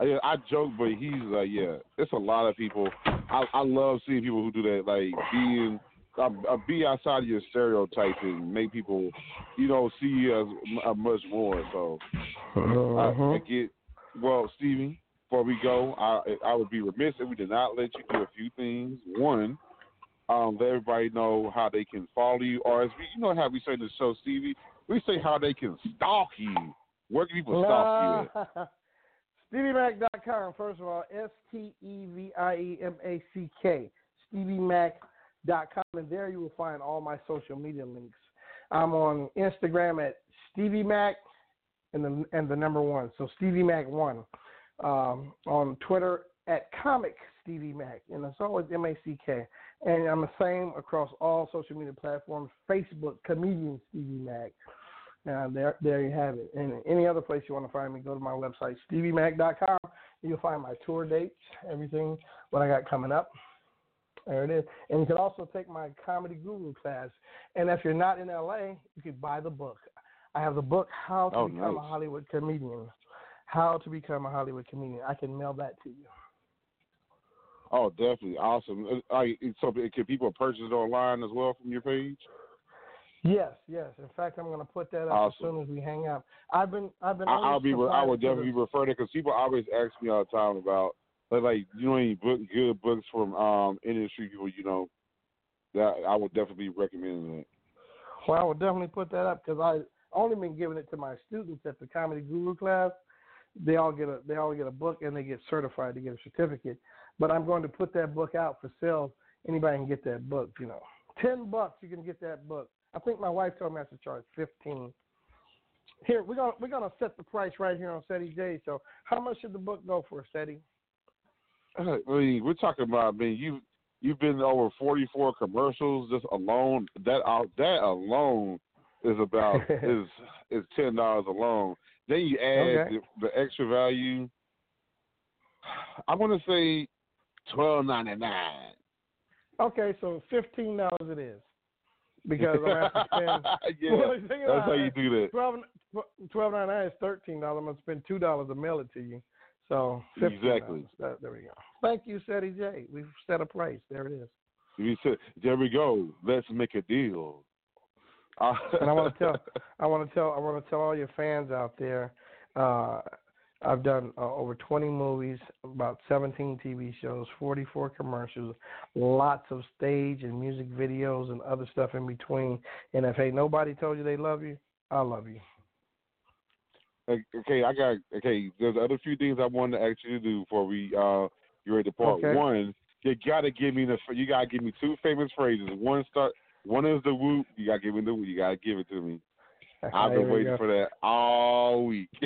I, I joke, but he's like yeah, it's a lot of people. I I love seeing people who do that, like being uh, uh, be outside of your stereotypes and make people, you know, see you as uh, much more. So I, I get well, Stevie. Before we go, I I would be remiss if we did not let you do a few things. One, um, let everybody know how they can follow you, or as we, you know how we say in the show, Stevie, we say how they can stalk you. Where can people stalk you at? StevieMack.com. First of all, S T E V I E M A C K. StevieMack.com. Dot com, and there you will find all my social media links. I'm on Instagram at Stevie Mack and the, and the number one. So Stevie Mack one. Um, on Twitter at Comic Stevie Mack. And it's always M A C K. And I'm the same across all social media platforms. Facebook, comedian Stevie Mack. Now there, there you have it. And any other place you want to find me, go to my website, StevieMack.com. You'll find my tour dates, everything, what I got coming up. There it is. And you can also take my comedy guru class. And if you're not in LA, you can buy the book. I have the book How to Oh, Become nice. a Hollywood Comedian. How to Become a Hollywood Comedian. I can mail that to you. Oh, definitely awesome. Uh, are you- So can people purchase it online as well from your page? Yes, yes. In fact, I'm going to put that up Awesome. as soon as we hang up. I've been, I've been. I, I'll be. I supplied would to the- definitely refer to because people always ask me all the time about like, like you know any book, good books from um industry people you know that I would definitely recommend that. Well, I would definitely put that up because I only been giving it to my students at the comedy guru class. They all get a they all get a book and they get certified to get a certificate. But I'm going to put that book out for sale. Anybody can get that book. You know, ten bucks you can get that book. I think my wife told me I should charge fifteen. Here we're gonna we're gonna set the price right here on Ceddy J. So how much should the book go for, Ceddy? I mean, we're talking about. I mean, you you've been over forty four commercials just alone. That out that alone is about is is ten dollars alone. Then you add Okay. the, the extra value. I want to say twelve ninety nine. Okay, so fifteen dollars it is. Because I'm have to spend yeah, Well, that's how you do that. Twelve twelve ninety nine is thirteen dollars. I'm gonna spend two dollars to mail it to you. So $15. Exactly. That- there we go. Thank you, Ceddy J. We've set a price. There it is. You said, there we go. Let's make a deal. Uh, And I want to tell, I want to tell, I want to tell all your fans out there. Uh, I've done uh, over 20 movies, about 17 TV shows, 44 commercials, lots of stage and music videos and other stuff in between. And if hey nobody told you they love you, I love you. Okay, I got okay. There's other few things I wanted to ask you to do before we uh get ready to part. Okay. One, you gotta give me the you gotta give me two famous phrases. One start. One is the whoop. You gotta give me the. You gotta give it to me. I've been waiting for that all week.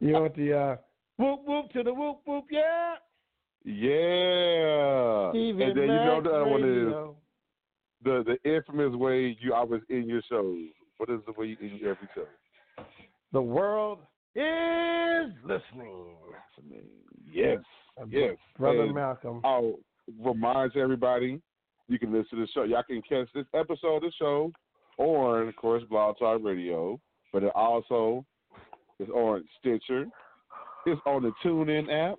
You want the uh, whoop whoop to the whoop whoop? Yeah. yeah. Steven and then you know the other one is the the infamous way you always end your shows. What is the way you end every show? The world is listening. Yes. Yes. Brother And Malcolm. I'll remind everybody you can listen to the show. Y'all can catch this episode of the show on, of course, Blog Talk Radio, but it also is on Stitcher. It's on the TuneIn app.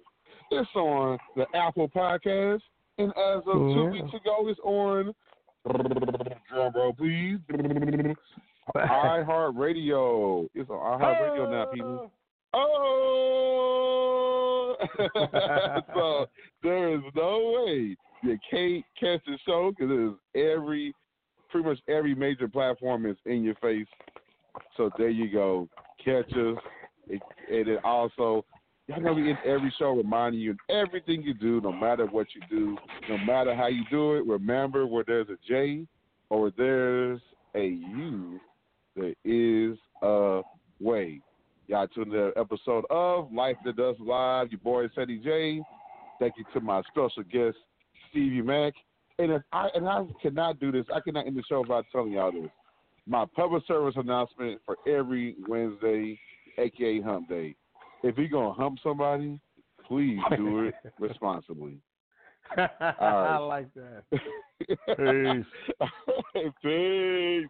It's on the Apple Podcast. And as of two weeks ago, it's on, drum roll please, iHeartRadio. It's on iHeartRadio now, people. Ah. Oh! so there is no way you can't catch the show because it is every, pretty much every major platform is in your face. So there you go. Catch us. It, and it also, y'all know we in every show reminding you of everything you do, no matter what you do, no matter how you do it, remember where there's a J or there's a U, there is a way. Y'all tuned to the episode of Life After Dusk Live. Your boy Ceddy J. Thank you to my special guest Stevie Mack. And if I and I cannot do this, I cannot end the show without telling y'all this. My public service announcement for every Wednesday, aka Hump Day. If you're gonna hump somebody, please do it responsibly. I like that. Peace. Peace.